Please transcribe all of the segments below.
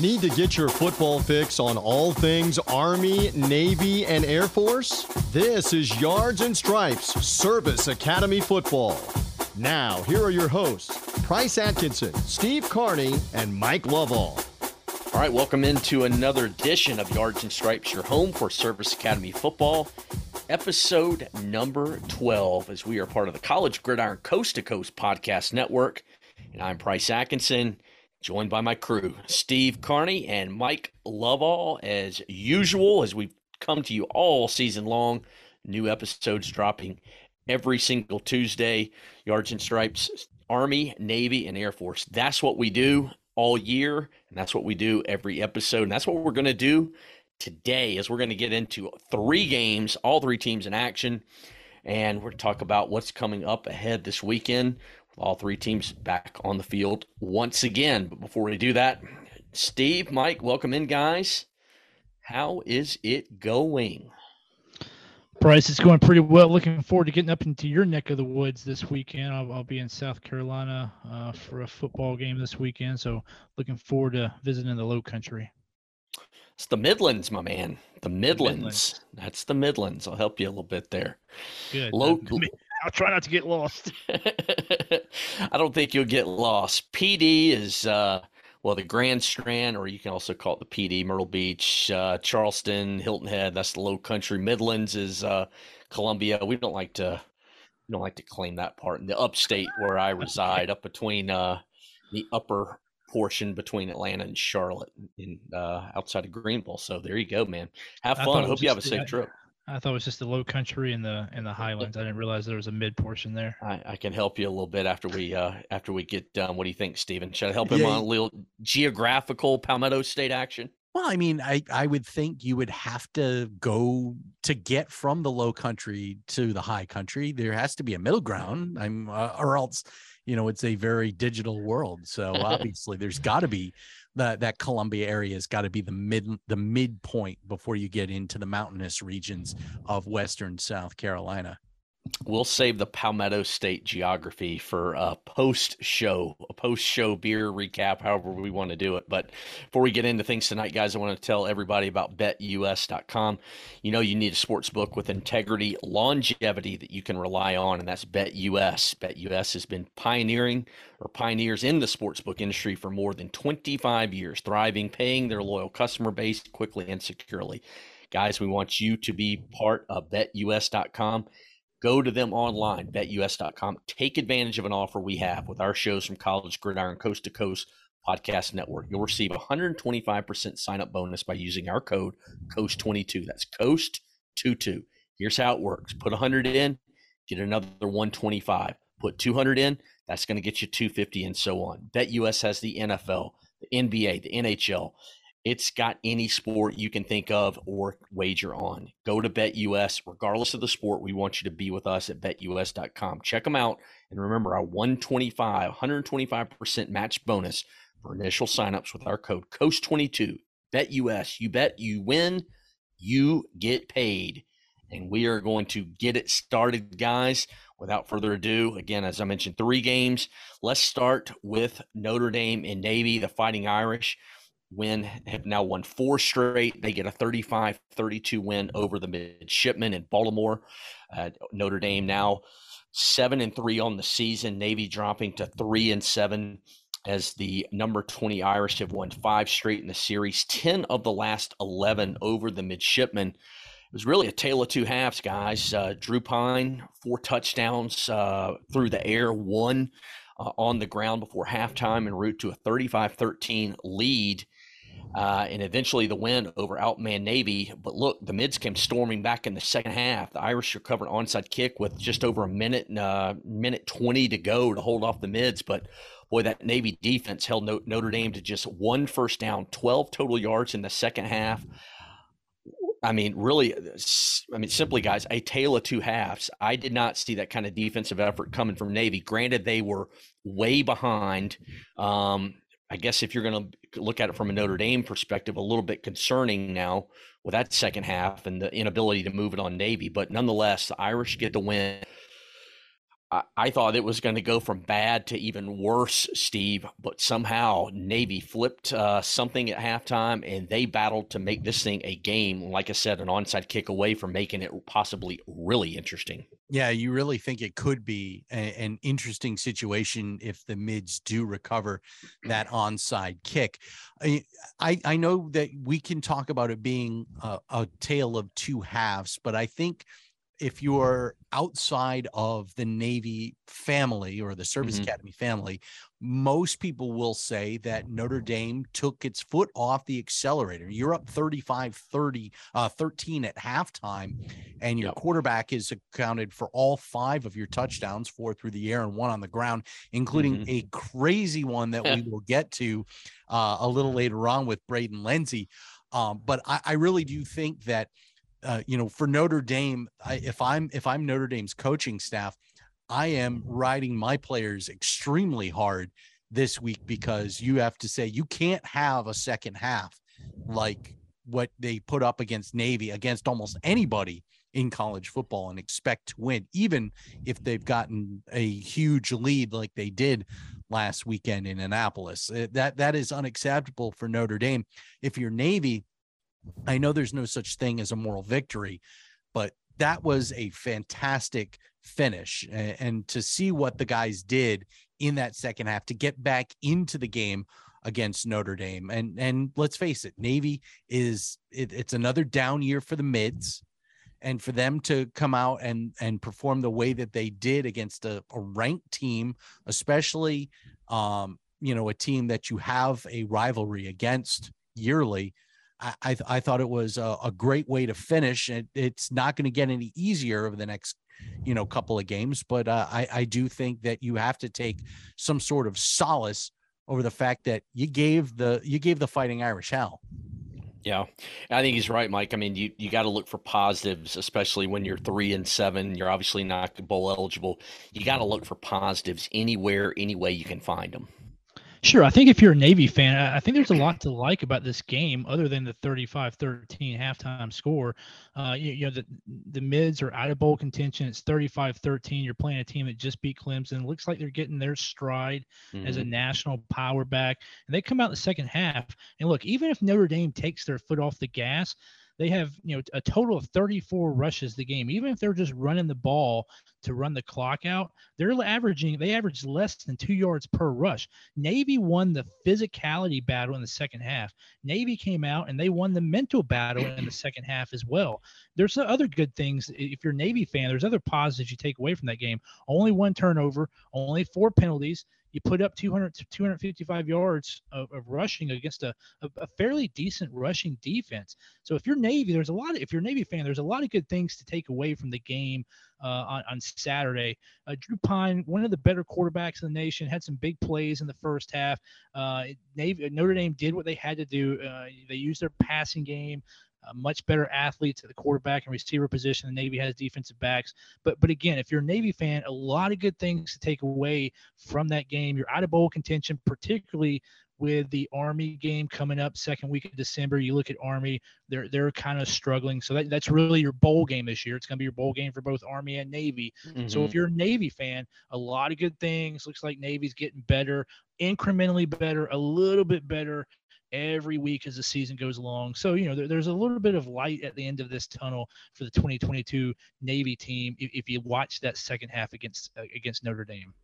Need to get your football fix on all things Army, Navy, and Air Force? This is Yards and Stripes Service Academy Football. Now, here are your hosts, Price Atkinson, Steve Carney, and Mike Lovell. All right, welcome into another edition of Yards and Stripes, your home for Service Academy Football, episode number 12, as we are part of the College Gridiron Coast to Coast Podcast Network. And I'm Price Atkinson joined by my crew, Steve Carney and Mike Lovall, as usual, as we've come to you all season long. New episodes dropping every single Tuesday. Yards and Stripes, Army, Navy, and Air Force. That's what we do all year, and that's what we do every episode. And that's what we're going to do today, is we're going to get into three games, all three teams in action. And we're going to talk about what's coming up ahead this weekend all three teams back on the field once again. But before we do that, Steve, Mike, welcome in, guys. How is it going? Price, it's going pretty well. Looking forward to getting up into your neck of the woods this weekend. I'll, I'll be in South Carolina uh, for a football game this weekend. So looking forward to visiting the low country. It's the Midlands, my man. The Midlands. Midlands. That's the Midlands. I'll help you a little bit there. Good. Low, I'll try not to get lost. I don't think you'll get lost. Pee Dee is uh, well the Grand Strand, or you can also call it the Pee Dee, Myrtle Beach, uh, Charleston, Hilton Head. That's the Low Country. Midlands is uh, Columbia. We don't like to we don't like to claim that part in the upstate where I reside, up between uh, the upper portion between Atlanta and Charlotte, in uh, outside of Greenville. So there you go, man. Have fun. I hope you have a safe trip. I thought it was just the low country and the and the highlands. I didn't realize there was a mid portion there. I, I can help you a little bit after we uh after we get done. What do you think, Stephen? Should I help him yeah. on a little geographical Palmetto State action? Well, I mean, I I would think you would have to go to get from the low country to the high country. There has to be a middle ground. I'm uh, or else, you know, it's a very digital world. So obviously, there's got to be that that Columbia area has got to be the mid the midpoint before you get into the mountainous regions of western South Carolina we'll save the Palmetto State geography for a post show, a post show beer recap, however we want to do it. But before we get into things tonight, guys, I want to tell everybody about betus.com. You know, you need a sports book with integrity, longevity that you can rely on, and that's BetUS. BetUS has been pioneering or pioneers in the sports book industry for more than 25 years, thriving, paying their loyal customer base quickly and securely. Guys, we want you to be part of betus.com Go to them online, betus.com. Take advantage of an offer we have with our shows from College Gridiron Coast to Coast Podcast Network. You'll receive a 125% sign up bonus by using our code COAST22. That's COAST22. Here's how it works put 100 in, get another 125. Put 200 in, that's going to get you 250 and so on. BetUS has the NFL, the NBA, the NHL, it's got any sport you can think of or wager on. Go to BetUS, regardless of the sport. We want you to be with us at betus.com. Check them out. And remember our 125, 125% match bonus for initial signups with our code COAST22. BetUS. You bet, you win, you get paid. And we are going to get it started, guys. Without further ado, again, as I mentioned, three games. Let's start with Notre Dame and Navy, the Fighting Irish win have now won four straight. They get a 35 32 win over the midshipmen in Baltimore. Uh, Notre Dame now seven and three on the season. Navy dropping to three and seven as the number 20 Irish have won five straight in the series, 10 of the last 11 over the midshipmen. It was really a tale of two halves, guys. Uh, Drew Pyne, four touchdowns uh, through the air, one uh, on the ground before halftime en route to a 35 13 lead uh, and eventually the win over Outman Navy. But look, the mids came storming back in the second half. The Irish recovered onside kick with just over a minute, and uh, minute 20 to go to hold off the mids. But boy, that Navy defense held Notre Dame to just one first down, 12 total yards in the second half. I mean, really, I mean, simply, guys, a tale of two halves. I did not see that kind of defensive effort coming from Navy. Granted, they were way behind. Um, I guess if you're going to look at it from a Notre Dame perspective, a little bit concerning now with that second half and the inability to move it on Navy. But nonetheless, the Irish get the win. I, thought it was going to go from bad to even worse, Steve, but somehow Navy flipped uh, something at halftime and they battled to make this thing a game. Like I said, an onside kick away from making it possibly really interesting. Yeah, you really think it could be a, an interesting situation if the mids do recover that onside kick. I, I, know that we can talk about it being a, a tale of two halves, but I think – if you're outside of the Navy family or the Service mm-hmm. Academy family, most people will say that Notre Dame took its foot off the accelerator. You're up 35 30, uh, 13 at halftime, and your yep. quarterback is accounted for all five of your touchdowns four through the air and one on the ground, including mm-hmm. a crazy one that we will get to uh, a little later on with Braden Lenzy. Um, but I, I really do think that uh, you know, for Notre Dame, I, if I'm if I'm Notre Dame's coaching staff, I am riding my players extremely hard this week because you have to say you can't have a second half like what they put up against Navy against almost anybody in college football and expect to win, even if they've gotten a huge lead like they did last weekend in Annapolis. Uh, that that is unacceptable for Notre Dame. If you're Navy, I know there's no such thing as a moral victory, but that was a fantastic finish. And, to see what the guys did in that second half to get back into the game against Notre Dame. And and let's face it, Navy is it, it's another down year for the mids. And for them to come out and and perform the way that they did against a, a ranked team, especially um, you know, a team that you have a rivalry against yearly, I, I, thought it was a, a, great way to finish. It, it's not going to get any easier over the next, you know, couple of games, but uh, I, I do think that you have to take some sort of solace over the fact that you gave the you gave the Fighting Irish hell. Yeah, I think he's right, Mike. I mean, you, you got to look for positives, especially when you're three and seven. You're obviously not bowl eligible. You got to look for positives anywhere, any way you can find them. Sure. I think if you're a Navy fan, I think there's a lot to like about this game other than the 35 13 halftime score. Uh, you, you, know, the, the mids are out of bowl contention. It's 35 13. You're playing a team that just beat Clemson. It looks like they're getting their stride mm-hmm. as a mm-hmm. national power back. And they come out in the second half. And look, even if Notre Dame takes their foot off the gas, they have you know a total of 34 rushes the game even if they're just running the ball to run the clock out they're averaging they averaged less than two yards per rush. Navy won the physicality battle in the second half. Navy came out and they won the mental battle in the second half as well. There's other good things if you're a navy fan there's other positives you take away from that game. Only one turnover only four penalties. You put up 200 to 255 yards of, of rushing against a, a, a, fairly decent rushing defense. So if you're Navy, there's a lot of, if you're a Navy fan, there's a lot of good things to take away from the game on, on Saturday. Uh, Drew Pyne, one of the better quarterbacks in the nation, had some big plays in the first half. Uh, Navy, Notre Dame did what they had to do. Uh, they used their passing game uh, much better athletes at the quarterback and receiver position. The Navy has defensive backs, but but again, if you're a Navy fan, a lot of good things to take away from that game. You're out of bowl contention, particularly with the Army game coming up second week of December. You look at Army; they're they're kind of struggling. So that, that's really your bowl game this year. It's going to be your bowl game for both Army and Navy. Mm-hmm. So if mm-hmm. you're a Navy fan, a lot of good things. Looks like Navy's getting better, incrementally better, a little bit better every week as the season goes along. So, you know, there, there's a little bit of light at the end of this tunnel for the 2022 Navy team if, if you watch that second half against uh, against Notre Dame.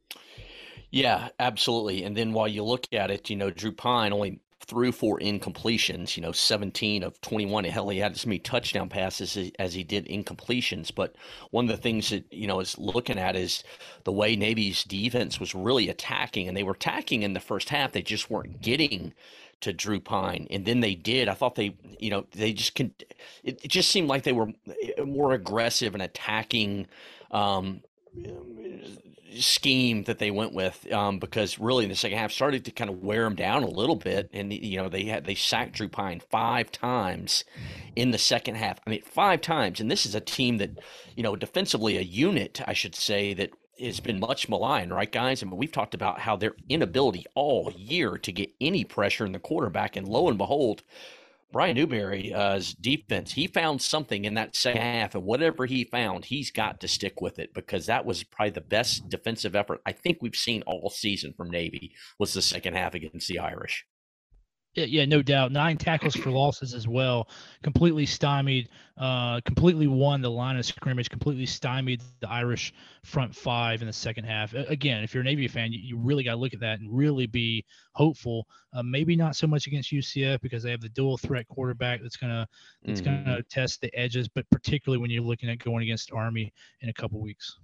Yeah, absolutely. And then while you look at it, you know, Drew Pyne only threw for incompletions, you know, 17 of 21. Hell, he had as many touchdown passes as he did incompletions. But one of the things that, you know, is looking at is the way Navy's defense was really attacking. And they were attacking in the first half. They just weren't getting to Drew Pyne, and then they did. I thought they, you know, they just can. It, it just seemed like they were more aggressive and attacking um, scheme that they went with um, because really in the second half started to kind of wear them down a little bit, and you know they had they sacked Drew Pyne five times in the second half. I mean, five times, and this is a team that, you know, defensively a unit, I should say that has been much maligned, right, guys? I mean, we've talked about how their inability all year to get any pressure in the quarterback, and lo and behold, Brian Newberry's uh, defense, he found something in that second half, and whatever he found, he's got to stick with it because that was probably the best defensive effort I think we've seen all season from Navy was the second half against the Irish. Yeah, no doubt. Nine tackles for losses as well. Completely stymied, uh, completely won the line of scrimmage, completely stymied the Irish front five in the second half. Again, if you're a Navy fan, you, you really got to look at that and really be hopeful. Uh, maybe not so much against UCF because they have the dual threat quarterback that's gonna that's mm-hmm. gonna test the edges, but particularly when you're looking at going against Army in a couple weeks.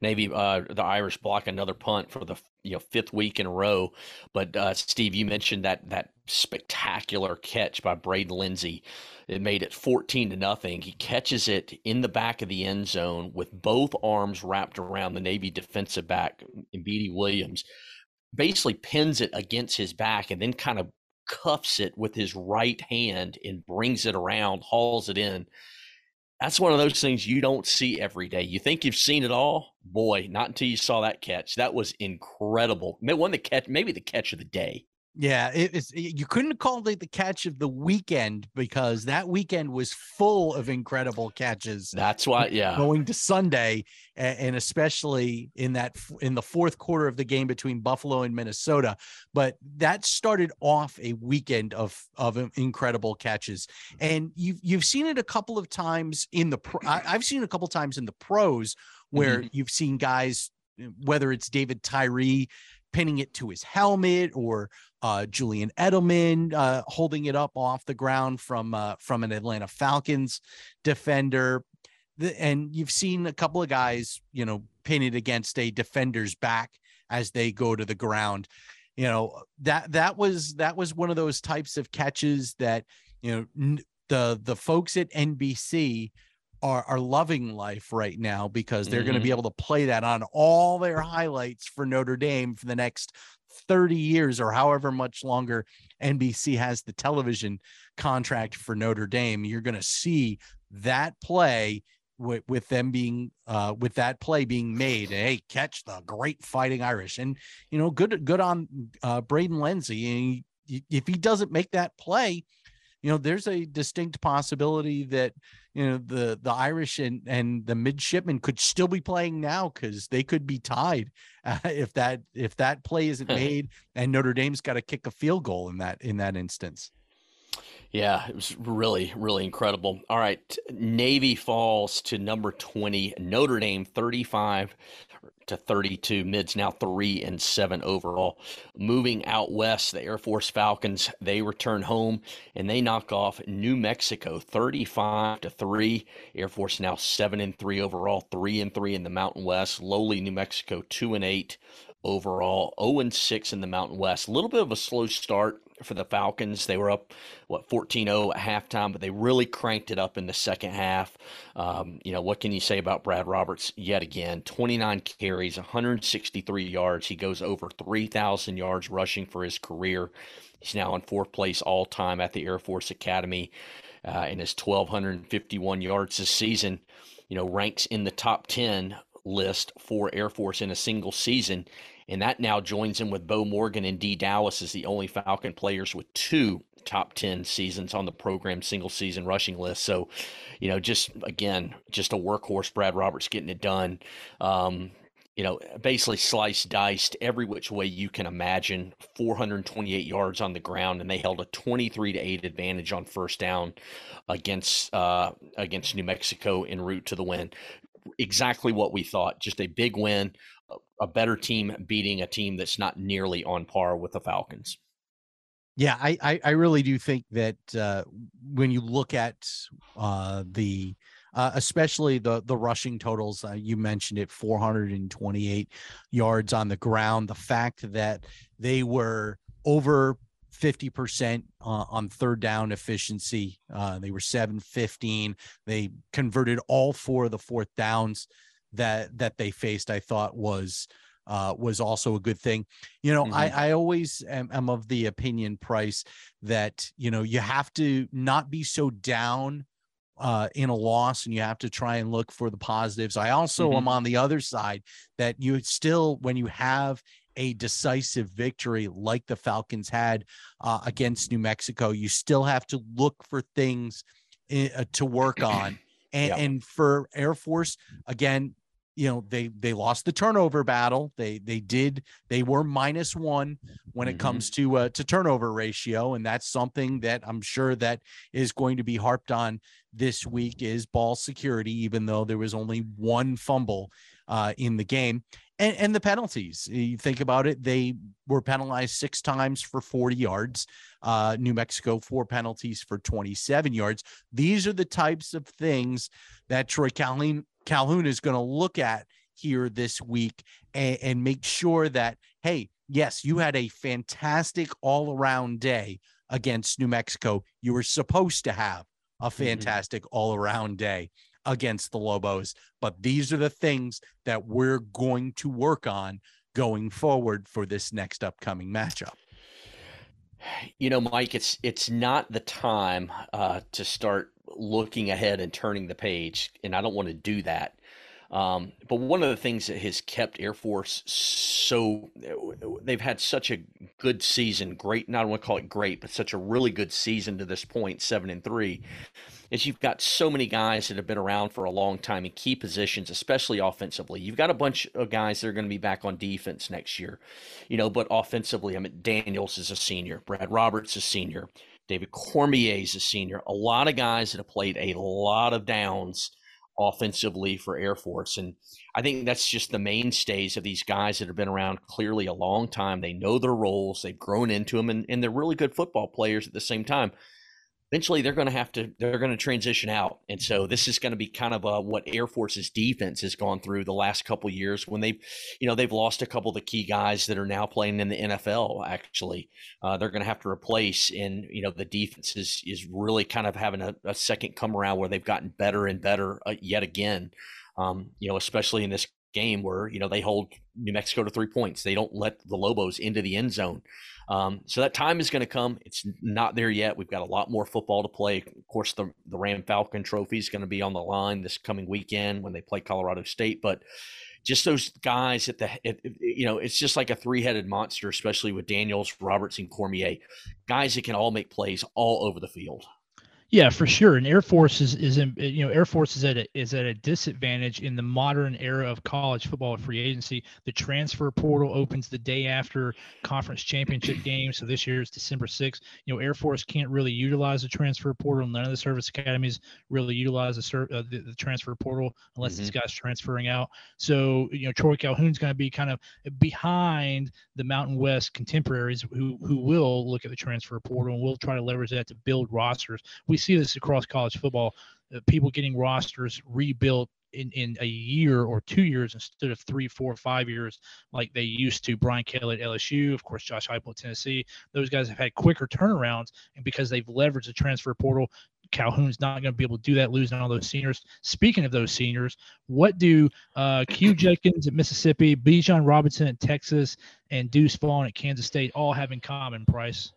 Navy, uh, the Irish block another punt for the you know fifth week in a row. But uh, Steve, you mentioned that that spectacular catch by Braden Lenzy. It made it fourteen to nothing. He catches it in the back of the end zone with both arms wrapped around the Navy defensive back, Mbiti Williams. Basically pins it against his back and then kind of cuffs it with his right hand and brings it around, hauls it in that's one of those things you don't see every day. You think you've seen it all, boy, not until you saw that catch. That was incredible. One the catch, maybe the catch of the day. Yeah, it's you couldn't call it the catch of the weekend because that weekend was full of incredible catches. That's why, yeah. Going to Sunday, and especially in that in the fourth quarter of the game between Buffalo and Minnesota, but that started off a weekend of of incredible catches, and you've you've seen it a couple of times in the pro, I, have seen a couple of times in the pros where mm-hmm. you've seen guys whether it's David Tyree pinning it to his helmet or uh, Julian Edelman uh, holding it up off the ground from uh, from an Atlanta Falcons defender. The, and you've seen a couple of guys, you know, it against a defender's back as they go to the ground. You know that that was that was one of those types of catches that you know n- the the folks at NBC are are loving life right now because they're mm-hmm. going to be able to play that on all their highlights for Notre Dame for the next 30 years or however much longer NBC has the television contract for Notre Dame. You're going to see that play with, with them being uh, with that play being made. Hey, catch the great fighting Irish, and you know, good good on uh, Braden Lenzy. And if he doesn't make that play, you know, there's a distinct possibility that you know the the Irish and and the midshipmen could still be playing now because they could be tied uh, if that if that play isn't made and Notre Dame's got to kick a field goal in that in that instance. Yeah, it was really, really incredible. All right. Navy falls to number 20, Notre Dame 35 to 32. Mids now three and seven overall. Moving out west, the Air Force Falcons they return home and they knock off New Mexico 35 to three. Air Force now seven and three overall, three and three in the Mountain West. Lowly New Mexico two and eight overall, 0 and 6 in the Mountain West. A little bit of a slow start for the Falcons. They were up, what, 14 0 at halftime, but they really cranked it up in the second half. Um, you know, what can you say about Brad Roberts yet again? 29 carries, 163 yards. He goes over 3,000 yards rushing for his career. He's now in fourth place all time at the Air Force Academy uh, and his 1,251 yards this season. You know, ranks in the top 10 list for Air Force in a single season. And that now joins him with Beau Morgan and Dee Dallas as the only Falcon players with two top 10 seasons on the program single season rushing list. So, you know, just again, just a workhorse, Brad Roberts getting it done. Um, you know, basically sliced, diced every which way you can imagine. 428 yards on the ground, and they held a 23 to eight advantage on first down against uh, against New Mexico en route to the win. Exactly what we thought. Just a big win a better team beating a team that's not nearly on par with the Falcons. Yeah, I I, I really do think that uh, when you look at uh, the uh, especially the the rushing totals, uh, you mentioned it, 428 yards on the ground. The fact that they were over 50% uh, on third down efficiency. Uh, they were 715. They converted all four of the fourth downs that that they faced, I thought was uh, was also a good thing. You know, mm-hmm. I, I always am, am, of the opinion, Price, that you know you have to not be so down uh, in a loss, and you have to try and look for the positives. I also mm-hmm. am on the other side that you still, when you have a decisive victory like the Falcons had uh, against New Mexico. You still have to look for things in, uh, to work on. And, yeah. and for Air Force, again, you know they they lost the turnover battle they they did they were minus one when it mm-hmm. comes to uh, to turnover ratio and that's something that i'm sure that is going to be harped on this week is ball security even though there was only one fumble uh, in the game and, and the penalties you think about it they were penalized six times for 40 yards uh, new mexico four penalties for 27 yards these are the types of things that troy calhoun Calhoun is going to look at here this week and, and make sure that, hey, yes, you had a fantastic all around day against New Mexico. You were supposed to have a mm-hmm. fantastic mm-hmm. all around day against the Lobos. But these are the things that we're going to work on going forward for this next upcoming matchup. You know, Mike, it's it's not the time uh, to start looking ahead and turning the page, and I don't want to do that. Um, but one of the things that has kept Air Force so they've had such a good season, great. Not want to call it great, but such a really good season to this point, seven and three, is you've got so many guys that have been around for a long time in key positions, especially offensively. You've got a bunch of guys that are going to be back on defense next year, you know. But offensively, I mean, Daniels is a senior, Brad Roberts is a senior. David Cormier is a senior. A lot of guys that have played a lot of downs offensively for Air Force. And I think that's just the mainstays of these guys that have been around clearly a long time. They know their roles, they've grown into them, and, and they're really good football players at the same time eventually they're going to have to they're going to transition out. And so this is going to be kind of a, what air force's defense has gone through the last couple years when they've you know they've lost a couple of the key guys that are now playing in the nfl actually. Uh, they're going to have to replace and you know the defense is is really kind of having a, a second come around where they've gotten better and better uh, yet again. Um, you know especially in this game where you know they hold new mexico to three points. They don't let the lobos into the end zone um, so that time is going to come. It's not there yet. We've got a lot more football to play. Of course, the the Ram Falcon Trophy is going to be on the line this coming weekend when they play Colorado State. But just those guys at the, at, you know, it's just like a three headed monster, especially with Daniels, Robertson, Cormier, guys that can all make plays all over the field. Yeah, for sure. And Air Force is, is in, you know, Air Force is at a, is at a disadvantage in the modern era of college football free agency. The transfer portal opens the day after conference championship game. So this year is December 6th. You know, Air Force can't really utilize the transfer portal. None of the service academies really utilize the, uh, the, the, transfer portal unless mm-hmm. these guys transferring out. So, you know, Troy Calhoun's going to be kind of behind the Mountain West contemporaries who, who will look at the transfer portal and will try to leverage that to build rosters. We we see this across college football. Uh, people getting rosters rebuilt in, in a year or two years instead of three, four, five years like they used to. Brian Kelly at LSU, of course, Josh Heupel at Tennessee. Those guys have had quicker turnarounds, and because they've leveraged the transfer portal, Calhoun's not going to be able to do that, losing all those seniors. Speaking of those seniors, what do uh, Q Judkins at Mississippi, Bijan Robinson at Texas, and Deuce Vaughn at Kansas State all have in common, Price?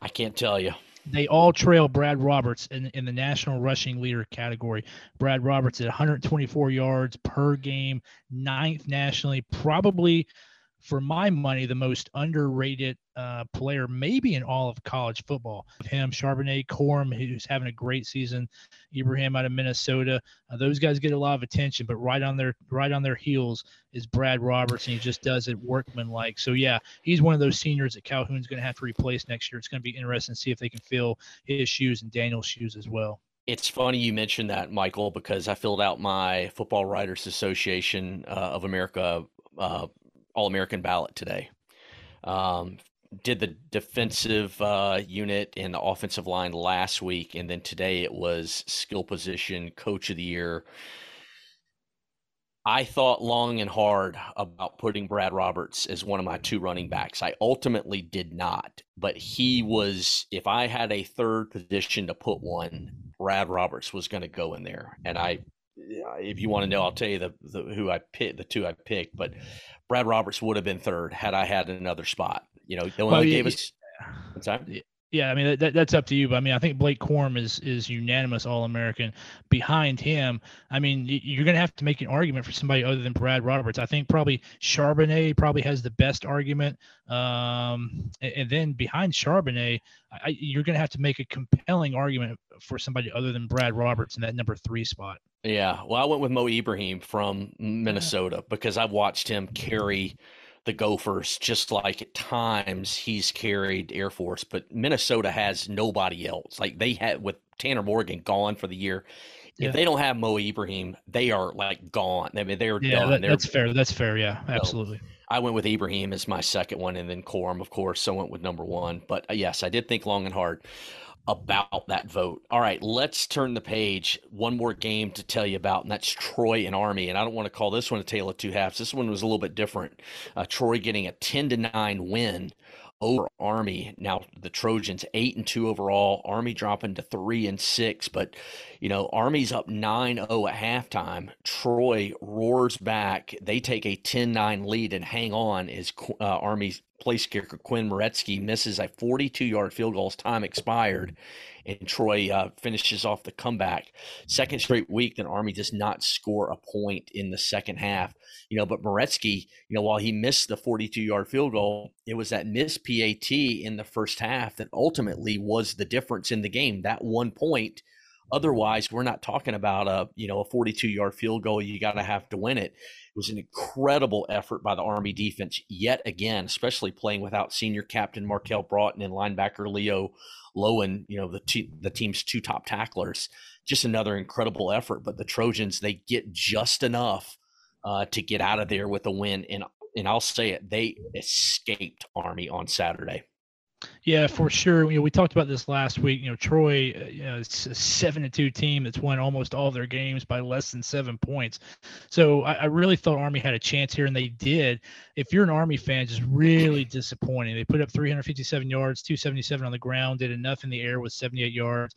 I can't tell you they all trail Brad Roberts in, in the national rushing leader category. Brad Roberts at 124 yards per game, ninth nationally, probably for my money, the most underrated uh, player, maybe in all of college football. Him, Charbonnet, Corum, who's having a great season, Ibrahim out of Minnesota. Uh, those guys get a lot of attention, but right on their right on their heels is Brad Roberts, and he just does it workman-like. So yeah, he's one of those seniors that Calhoun's going to have to replace next year. It's going to be interesting to see if they can fill his shoes and Daniel's shoes as well. It's funny you mentioned that, Michael, because I filled out my Football Writers Association uh, of America uh, all American ballot today. Um, did the defensive uh, unit and the offensive line last week, and then today it was skill position coach of the year. I thought long and hard about putting Brad Roberts as one of my two running backs. I ultimately did not, but he was, if I had a third position to put one, Brad Roberts was going to go in there. And I, if you want to know, I'll tell you the, the who I picked, the two I picked, but Brad Roberts would have been third had I had another spot. You know, they only well, gave us. Sorry. Yeah, I mean that, that's up to you. But I mean, I think Blake Corum is is unanimous All American. Behind him, I mean, you're going to have to make an argument for somebody other than Brad Roberts. I think probably Charbonnet probably has the best argument. Um, and, and then behind Charbonnet, I, you're going to have to make a compelling argument for somebody other than Brad Roberts in that number three spot. Yeah, well, I went with Mo Ibrahim from Minnesota because I've watched him carry the Gophers, just like at times he's carried Air Force, but Minnesota has nobody else. Like they had with Tanner Morgan gone for the year. Yeah. If they don't have Mo Ibrahim, they are like gone. I mean, they're yeah, done. That, that's fair. That's fair. Yeah, absolutely. So I went with Ibrahim as my second one, and then Corum, of course. So I went with number one. But uh, yes, I did think long and hard about that vote. All right, let's turn the page. One more game to tell you about, and that's Troy and Army. And I don't want to call this one a tale of two halves. This one was a little bit different. Uh, Troy getting a ten to nine win over Army. Now the Trojans eight and two overall. Army dropping to three and six, but you know Army's up 9-0 at halftime. Troy roars back. They take a 10-9 lead and hang on as uh, Army's place kicker Quinn Maretzki misses a 42-yard field goal as time expired, and Troy uh, finishes off the comeback. Second straight week that Army does not score a point in the second half. You know, but Maretzki, you know, while he missed the 42-yard field goal, it was that missed PAT in the first half that ultimately was the difference in the game. That one point. Otherwise, we're not talking about a you know a 42 yard field goal. You got to have to win it. It was an incredible effort by the Army defense yet again, especially playing without senior captain Marquel Broughton and linebacker Leo Lowin, you know, the, the team's two top tacklers. Just another incredible effort. But the Trojans, they get just enough uh, to get out of there with a win. And, and I'll say it, they escaped Army on Saturday. Yeah, for sure. You know, we talked about this last week. You know, Troy, uh, you know, it's a seven to two team that's won almost all their games by less than seven points. So I, I, really thought Army had a chance here, and they did. If you're an Army fan, just really disappointing. They put up 357 yards, 277 on the ground, did enough in the air with 78 yards,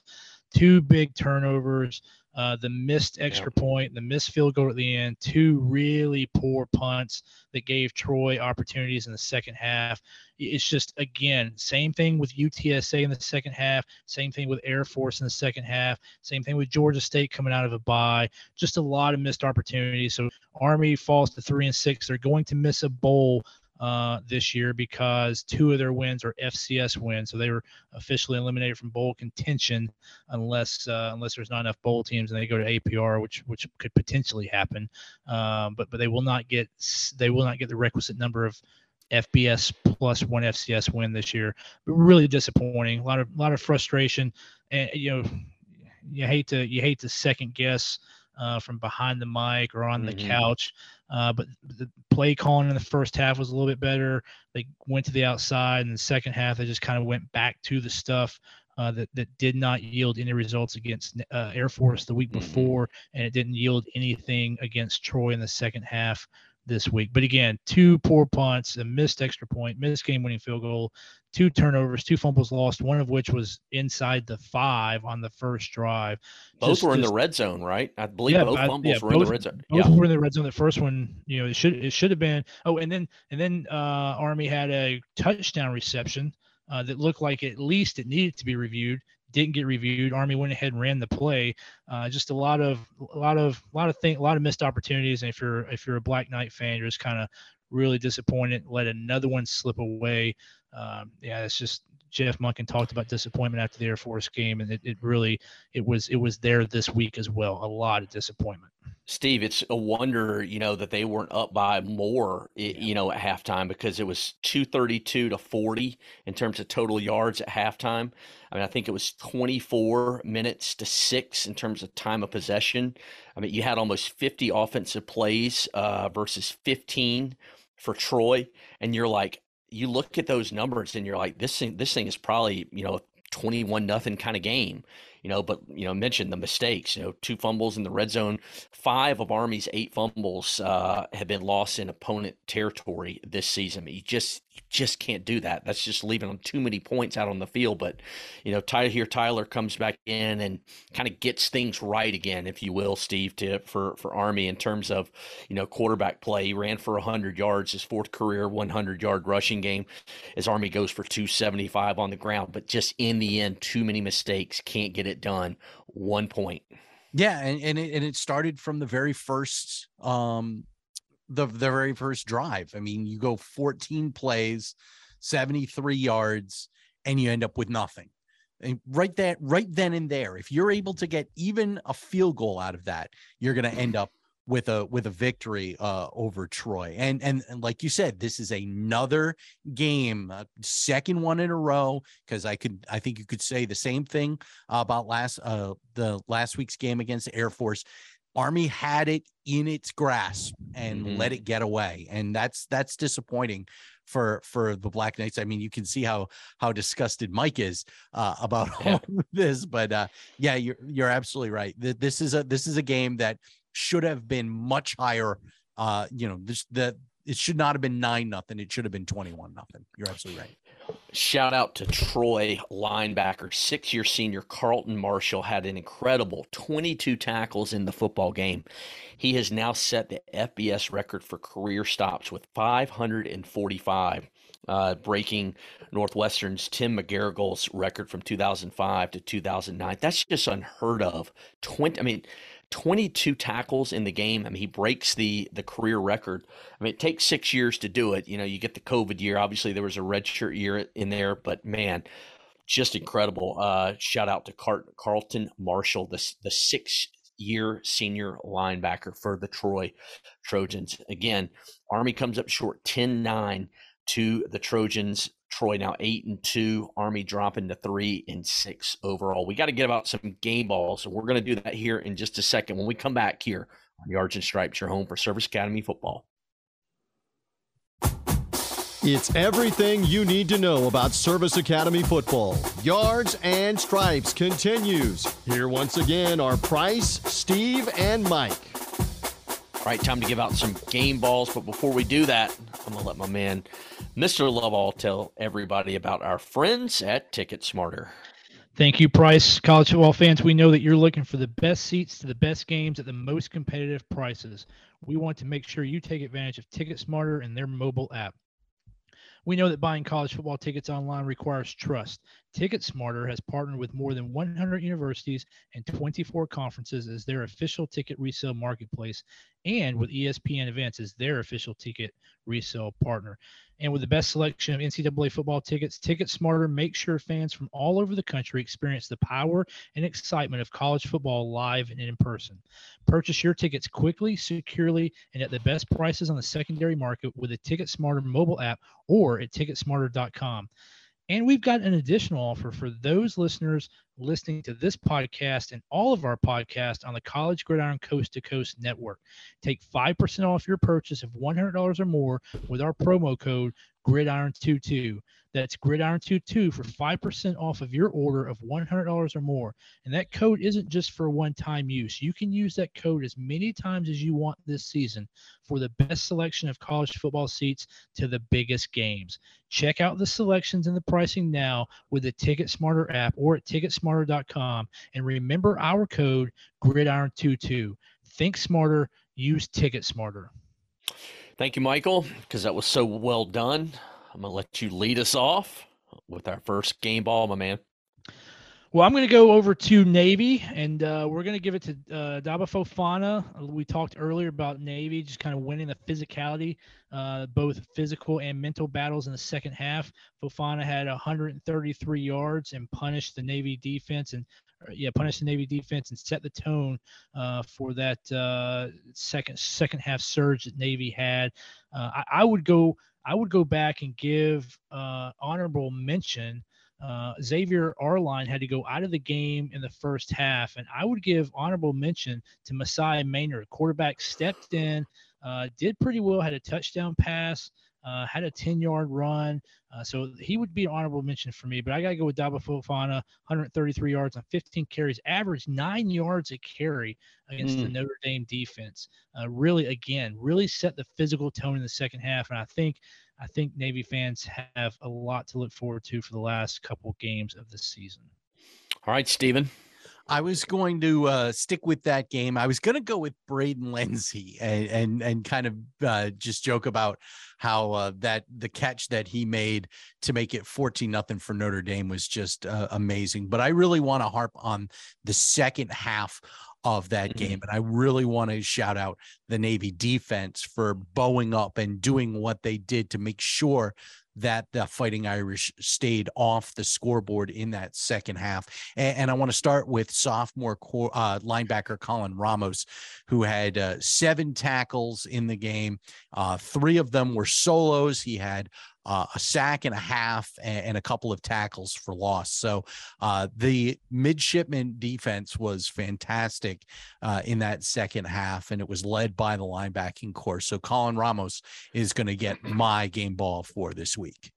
two big turnovers uh, the missed extra yeah. point, the missed field goal at the end, two really poor punts that gave Troy opportunities in the second half. It's just again, same thing with UTSA in the second half, same thing with Air Force in the second half, same thing with Georgia State coming out of a bye. Just a lot of missed opportunities. So Army falls to three and six. They're going to miss a bowl uh, this year because two of their wins are FCS wins, so they were officially eliminated from bowl contention unless uh, unless there's not enough bowl teams and they go to APR, which which could potentially happen. Um, but but they will not get they will not get the requisite number of FBS plus one FCS win this year. But really disappointing. A lot of a lot of frustration, and you know you hate to you hate to second guess uh, from behind the mic or on mm-hmm. the couch. Uh, but the play calling in the first half was a little bit better. They went to the outside, and the second half they just kind of went back to the stuff uh, that that did not yield any results against uh, Air Force the week mm-hmm. before, and it didn't yield anything against Troy in the second half this week. But again, two poor punts, a missed extra point, missed game-winning field goal, two turnovers, two fumbles lost, one of which was inside the five on the first drive. Both just, were in just, the red zone, right? I believe yeah, both fumbles yeah, were both, in the red zone. Both yeah. were in the red zone. The first one, you know, it should it should have been. Oh, and then and then uh, Army had a touchdown reception uh, that looked like at least it needed to be reviewed. Didn't get reviewed. Army went ahead and ran the play. Uh, just a lot of a lot of a lot of thing, a lot of missed opportunities. And if you're if you're a Black Knight fan, you're just kind of really disappointed. Let another one slip away um, yeah, it's just Jeff Monken talked about disappointment after the Air Force game, and it, it really it was it was there this week as well. A lot of disappointment. Steve, it's a wonder, you know, that they weren't up by more, you know, at halftime because it was 232 to 40 in terms of total yards at halftime. I mean, I think it was 24 minutes to six in terms of time of possession. I mean, you had almost 50 offensive plays uh, versus 15 for Troy. And you're like, you look at those numbers and you're like, this thing, this thing is probably, you know, 21 nothing kind of game you know, but you know, mentioned the mistakes. You know, two fumbles in the red zone. Five of Army's eight fumbles uh, have been lost in opponent territory this season. You just you just can't do that. That's just leaving them too many points out on the field. But you know, Tyler here, Tyler comes back in and kind of gets things right again, if you will, Steve, to for for Army in terms of you know quarterback play. He ran for hundred yards, his fourth career 100 yard rushing game. As Army goes for 275 on the ground, but just in the end, too many mistakes, can't get it it done. One point. Yeah, and and it, and it started from the very first um the the very first drive. I mean, you go 14 plays, 73 yards, and you end up with nothing. And right there, right then and there, if you're able to get even a field goal out of that, you're going to end up with a with a victory uh, over Troy. And, and and like you said, this is another game, uh, second one in a row. Because I could, I think you could say the same thing about last uh the last week's game against Air Force. Army had it in its grasp and mm-hmm. let it get away, and that's that's disappointing for for the Black Knights. I mean, you can see how how disgusted Mike is uh, about yeah. all this, but uh, yeah, you're you're absolutely right. This is a this is a game that should have been much higher. Uh, you know, this the it should not have been nine nothing. It should have been twenty one nothing. You're absolutely right. Shout out to Troy linebacker, six year senior Carlton Martial had an incredible 22 tackles in the football game. He has now set the FBS record for career stops with 545, uh, breaking Northwestern's Tim McGarrigle's record from 2005 to 2009. That's just unheard of. 20, I mean, 22 tackles in the game. I mean, he breaks the the career record. I mean, it takes six years to do it. You know, you get the COVID year. Obviously, there was a redshirt year in there, but man, just incredible. Uh, shout out to Car- Carlton Martial, the the six year senior linebacker for the Troy Trojans. Again, Army comes up short 10 9 to the Trojans. Troy now eight and two, Army dropping to three and six overall. We got to get about some game balls, so we're going to do that here in just a second when we come back here on Yards and Stripes, your home for Service Academy football. It's everything you need to know about Service Academy football. Yards and Stripes continues. Here once again are Price, Steve, and Mike. All right, time to give out some game balls. But before we do that, I'm going to let my man, Mr. Lovall, tell everybody about our friends at Ticket Smarter. Thank you, Price. College football fans, we know that you're looking for the best seats to the best games at the most competitive prices. We want to make sure you take advantage of Ticket Smarter and their mobile app. We know that buying college football tickets online requires trust. Ticket Smarter has partnered with more than 100 universities and 24 conferences as their official ticket resale marketplace and with ESPN Events as their official ticket resale partner. And with the best selection of NCAA football tickets, Ticket Smarter makes sure fans from all over the country experience the power and excitement of college football live and in person. Purchase your tickets quickly, securely, and at the best prices on the secondary market with the Ticket Smarter mobile app or at ticketsmarter.com. And we've got an additional offer for those listeners listening to this podcast and all of our podcasts on the College Gridiron Coast to Coast Network. Take 5% off your purchase of $100 or more with our promo code Gridiron22. That's Gridiron22 for 5% off of your order of $100 or more. And that code isn't just for one time use. You can use that code as many times as you want this season for the best selection of college football seats to the biggest games. Check out the selections and the pricing now with the Ticket Smarter app or at ticketsmarter.com. And remember our code Gridiron22. Think smarter, use Ticket Smarter. Thank you, Michael, because that was so well done. I'm going to let you lead us off with our first game ball, my man. Well, I'm going to go over to Navy, and uh, we're going to give it to uh, Daba Fofana. We talked earlier about Navy just kind of winning the physicality, uh, both physical and mental battles in the second half. Fofana had 133 yards and punished the Navy defense, and yeah, punish the Navy defense and set the tone uh, for that uh, second second half surge that Navy had. Uh, I, I, would go I would go back and give uh, honorable mention. Uh, Xavier Arline had to go out of the game in the first half, and I would give honorable mention to Maasai Maynard. Quarterback stepped in, uh, did pretty well, had a touchdown pass. Uh, had a 10 yard run. Uh, so he would be an honorable mention for me, but I got to go with Daba Fofana, 133 yards on 15 carries, average nine yards a carry against mm. the Notre Dame defense. Uh, really, again, really set the physical tone in the second half. And I think I think Navy fans have a lot to look forward to for the last couple games of the season. All right, Stephen. I was going to uh, stick with that game. I was going to go with Braden Lenzy and and, and kind of uh, just joke about how uh, that the catch that he made to make it 14 nothing for Notre Dame was just uh, amazing. But I really want to harp on the second half of that mm-hmm. game. And I really want to shout out the Navy defense for bowing up and doing what they did to make sure that the Fighting Irish stayed off the scoreboard in that second half. And, and I want to start with sophomore core, uh, linebacker Colin Ramos, who had uh, seven tackles in the game. Uh, three of them were solos. He had uh, a sack and a half and, and, a couple of tackles for loss. So uh, the midshipman defense was fantastic uh, in that second half, and it was led by the linebacking core. So Colin Ramos is going to get my game ball for this week.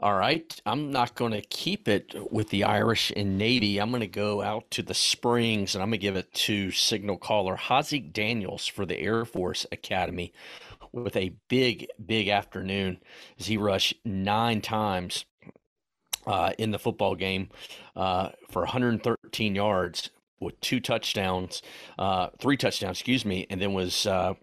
All right. I'm not going to keep it with the Irish and Navy. I'm going to go out to the Springs and I'm going to give it to signal caller Haaziq Daniels for the Air Force Academy with a big, big afternoon as he rushed nine times uh, in the football game uh, for 113 yards with two touchdowns, uh, three touchdowns, excuse me, and then was uh,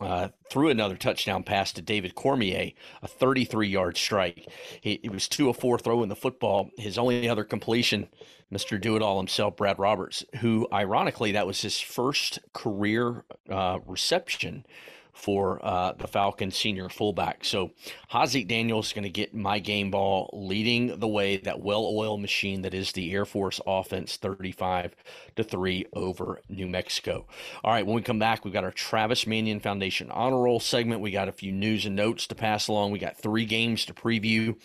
uh, threw another touchdown pass to David Cormier, a 33 yard strike. He, he was 2 of 4 throwing the football. His only other completion, Mr. Do It All himself, Brad Roberts, who ironically, that was his first career uh, reception for uh, the Falcons senior fullback. So Haaziq Daniels is going to get my game ball leading the way, that well-oiled machine that is the Air Force offense 35 to 3 over New Mexico. All right, when we come back, we've got our Travis Manion Foundation honor roll segment. We got a few news and notes to pass along. We got three games to preview.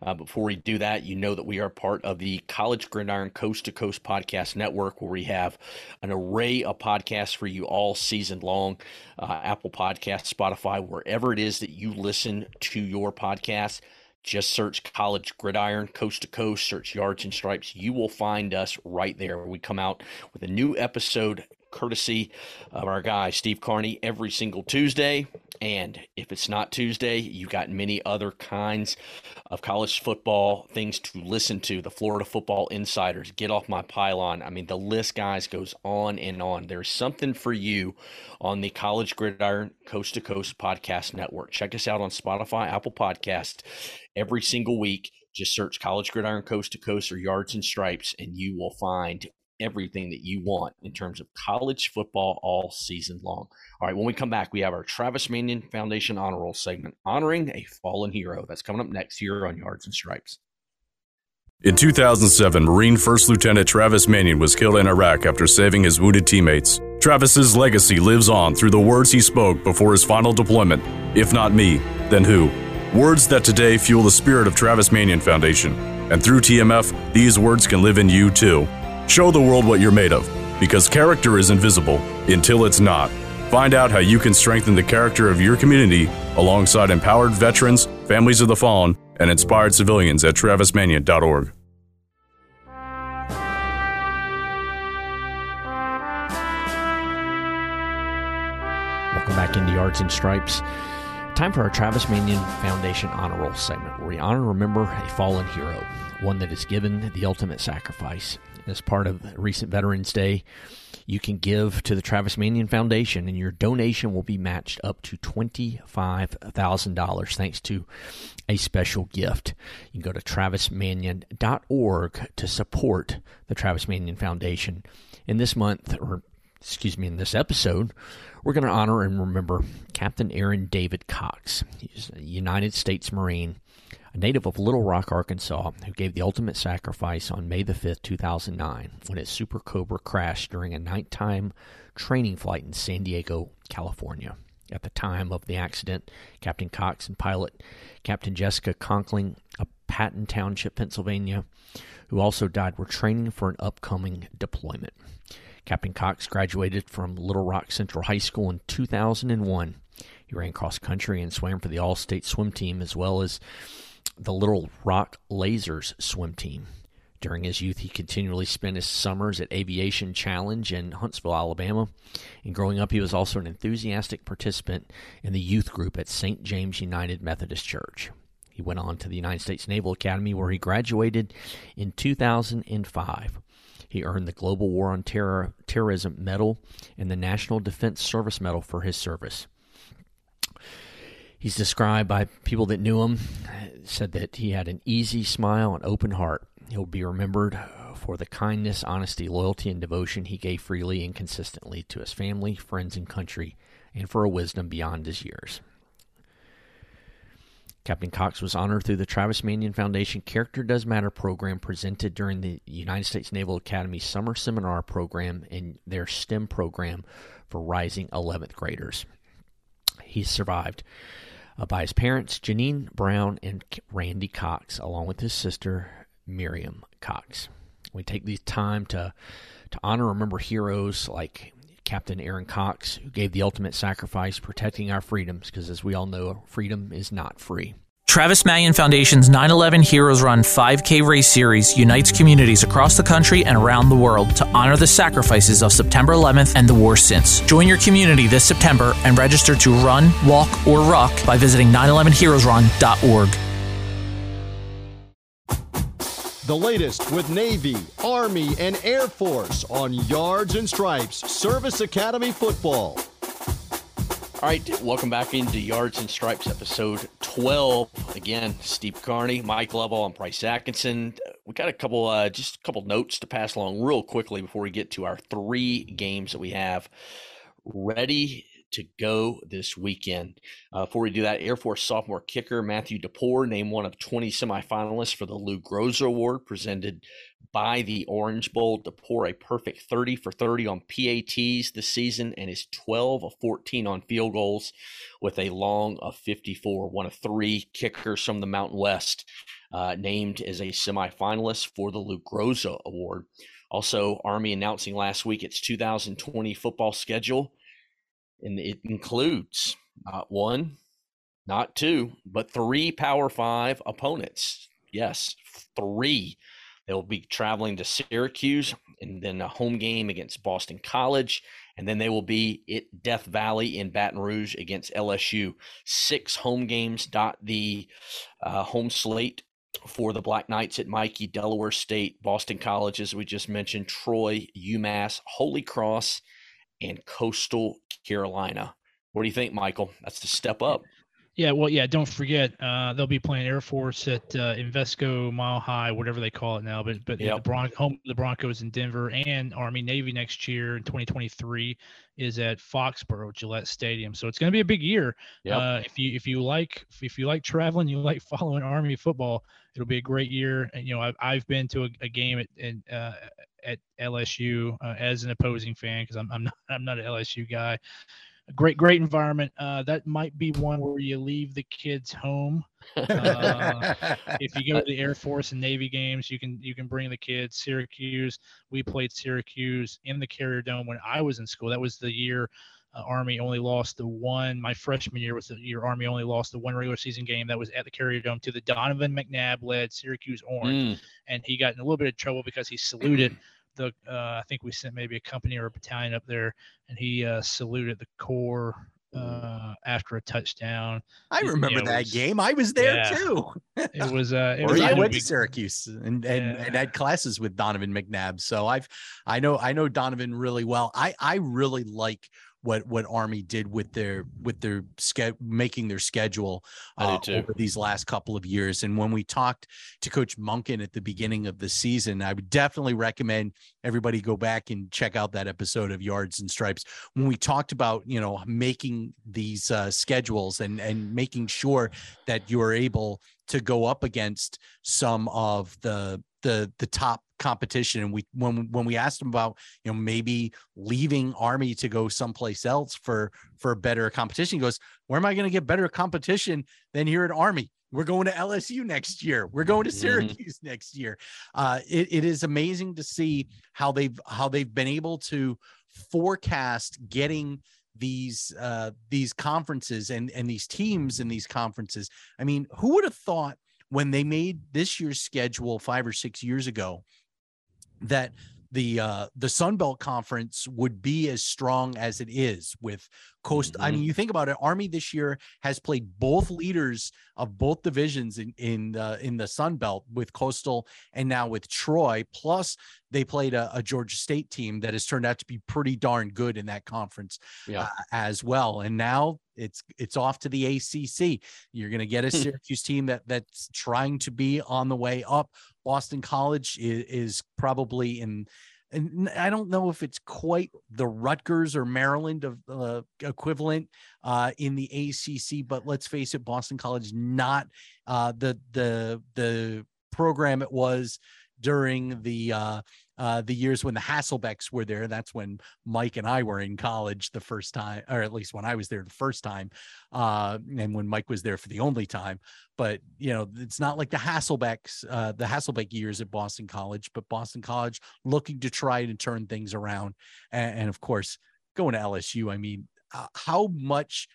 Uh, before we do that, you know that we are part of the College Gridiron Coast to Coast Podcast Network, where we have an array of podcasts for you all season long. Uh, Apple Podcast, Spotify, wherever it is that you listen to your podcast. Just search College Gridiron Coast to Coast, search Yards and Stripes. You will find us right there. We come out with a new episode courtesy of our guy Steve Carney every single Tuesday. And if it's not Tuesday, you've got many other kinds of college football things to listen to. The Florida Football Insiders, Get Off My Pylon. I mean, the list, guys, goes on and on. There's something for you on the College Gridiron Coast to Coast Podcast Network. Check us out on Spotify, Apple Podcast every single week. Just search College Gridiron Coast to Coast or Yards and Stripes, and you will find everything that you want in terms of college football all season long. All right, when we come back, we have our Travis Manion Foundation Honor Roll segment honoring a fallen hero. That's coming up next here on Yards and Stripes. In 2007, Marine First Lieutenant Travis Manion was killed in Iraq after saving his wounded teammates. Travis's legacy lives on through the words he spoke before his final deployment. If not me, then who? Words that today fuel the spirit of Travis Manion Foundation. And through TMF, these words can live in you too. Show the world what you're made of, because character is invisible until it's not. Find out how you can strengthen the character of your community alongside empowered veterans, families of the fallen, and inspired civilians at travismanion.org. Welcome back into Yards and Stripes. Time for our Travis Manion Foundation Honor Roll segment, where we honor and remember a fallen hero, one that has given the ultimate sacrifice as part of recent Veterans Day, you can give to the Travis Manion Foundation, and your donation will be matched up to $25,000 thanks to a special gift. You can go to travismanion.org to support the Travis Manion Foundation. In this month, or excuse me, in this episode, we're going to honor and remember Captain Aaron David Cox. He's a United States Marine native of Little Rock, Arkansas, who gave the ultimate sacrifice on May the 5th, 2009, when his Super Cobra crashed during a nighttime training flight in San Diego, California. At the time of the accident, Captain Cox and pilot Captain Jessica Conkling of Patton Township, Pennsylvania, who also died, were training for an upcoming deployment. Captain Cox graduated from Little Rock Central High School in 2001 He ran cross country and swam for the All State swim team as well as the Little Rock Lasers swim team. During his youth, he continually spent his summers at Aviation Challenge in Huntsville, Alabama. And growing up, he was also an enthusiastic participant in the youth group at St. James United Methodist Church. He went on to the United States Naval Academy, where he graduated in 2005. He earned the Global War on Terror, Terrorism Medal and the National Defense Service Medal for his service. He's described by people that knew him, said that he had an easy smile and open heart. He'll be remembered for the kindness, honesty, loyalty, and devotion he gave freely and consistently to his family, friends, and country, and for a wisdom beyond his years. Captain Cox was honored through the Travis Manion Foundation Character Does Matter program presented during the United States Naval Academy Summer Seminar program and their STEM program for rising 11th graders. He survived uh, by his parents, Janine Brown and Randy Cox, along with his sister, Miriam Cox. We take the time to to honor and remember heroes like Captain Aaron Cox, who gave the ultimate sacrifice protecting our freedoms, because as we all know, freedom is not free. Travis Manion Foundation's 9 11 Heroes Run 5K race series unites communities across the country and around the world to honor the sacrifices of September 11th and the war since. Join your community this September and register to run, walk, or rock by visiting 911heroesrun.org. The latest with Navy, Army, and Air Force on Yards and Stripes Service Academy Football. All right, welcome back into Yards and Stripes episode 12. Again, Steve Carney, Mike Lovell, and Bryce Atkinson. We got a couple, uh, just a couple notes to pass along real quickly before we get to our three games that we have ready to go this weekend. Uh, before we do that, Air Force sophomore kicker Matthew Dapore named one of 20 semifinalists for the Lou Groza Award presented by the Orange Bowl. Dapore a perfect 30 for 30 on PATs this season and is 12 of 14 on field goals with a long of 54. One of three kickers from the Mountain West uh, named as a semifinalist for the Lou Groza Award. Also, Army announcing last week its 2020 football schedule and it includes not one, not two, but three Power Five opponents. Yes, three. They'll be traveling to Syracuse and then a home game against Boston College. And then they will be at Death Valley in Baton Rouge against LSU. Six home games dot the uh, home slate for the Black Knights at Michie, Delaware State, Boston College, as we just mentioned, Troy, UMass, Holy Cross, and Coastal Carolina. What do you think, Michael? That's the step up. Yeah, well, yeah. Don't forget, uh, they'll be playing Air Force at uh, Invesco Mile High, whatever they call it now. But but yep. the Bron- home the Broncos in Denver and Army Navy next year in 2023 is at Foxborough Gillette Stadium. So it's going to be a big year. Yep. Uh, if you if you like if you like traveling, you like following Army football, it'll be a great year. And you know, I've I've been to a, a game at in, uh, at LSU uh, as an opposing fan because I'm I'm not I'm not an LSU guy. A great great environment. Uh, that might be one where you leave the kids home. Uh, if you go to the air force and navy games you can you can bring the kids. Syracuse we played syracuse in the carrier dome when i was in school. That was the year uh, army only lost the one my freshman year was the year army only lost the one regular season game that was at the carrier dome to the donovan mcnabb led syracuse orange mm. and he got in a little bit of trouble because he saluted the uh, I think we sent maybe a company or a battalion up there, and he uh, saluted the corps uh, after a touchdown. I remember you know, that was, game. I was there yeah. too. it was. Uh, it was I went to Syracuse and and, yeah. and had classes with Donovan McNabb, so I've I know I know Donovan really well. I I really like what what Army did with their with their ske- making their schedule uh, over these last couple of years. And when we talked to Coach Monken at the beginning of the season, I would definitely recommend everybody go back and check out that episode of Yards and Stripes when we talked about you know making these uh, schedules and and making sure that you're able to go up against some of the the the top competition and we when when we asked him about you know maybe leaving army to go someplace else for for better competition he goes where am i going to get better competition than here at army we're going to lsu next year we're going to mm-hmm. syracuse mm-hmm. next year uh it, it is amazing to see how they've how they've been able to forecast getting these uh, these conferences and and these teams in these conferences. I mean, who would have thought when they made this year's schedule five or six years ago that the uh the Sun Belt Conference would be as strong as it is with Coast. Mm-hmm. I mean, you think about it. Army this year has played both leaders of both divisions in in the in the Sun Belt with Coastal and now with Troy. Plus, they played a, a Georgia State team that has turned out to be pretty darn good in that conference yeah. uh, as well. And now it's it's off to the ACC. You're going to get a Syracuse team that that's trying to be on the way up. Boston College is, is probably in and I don't know if it's quite the Rutgers or Maryland of uh, equivalent uh, in the ACC, but let's face it, Boston College not uh, the the the program it was during the uh, the years when the Hasselbecks were there. That's when Mike and I were in college the first time, or at least when I was there the first time, uh, and when Mike was there for the only time. But you know, it's not like the Hasselbecks, uh, the Hasselbeck years at Boston College, but Boston College looking to try to turn things around, and, and of course going to LSU. I mean, uh, how much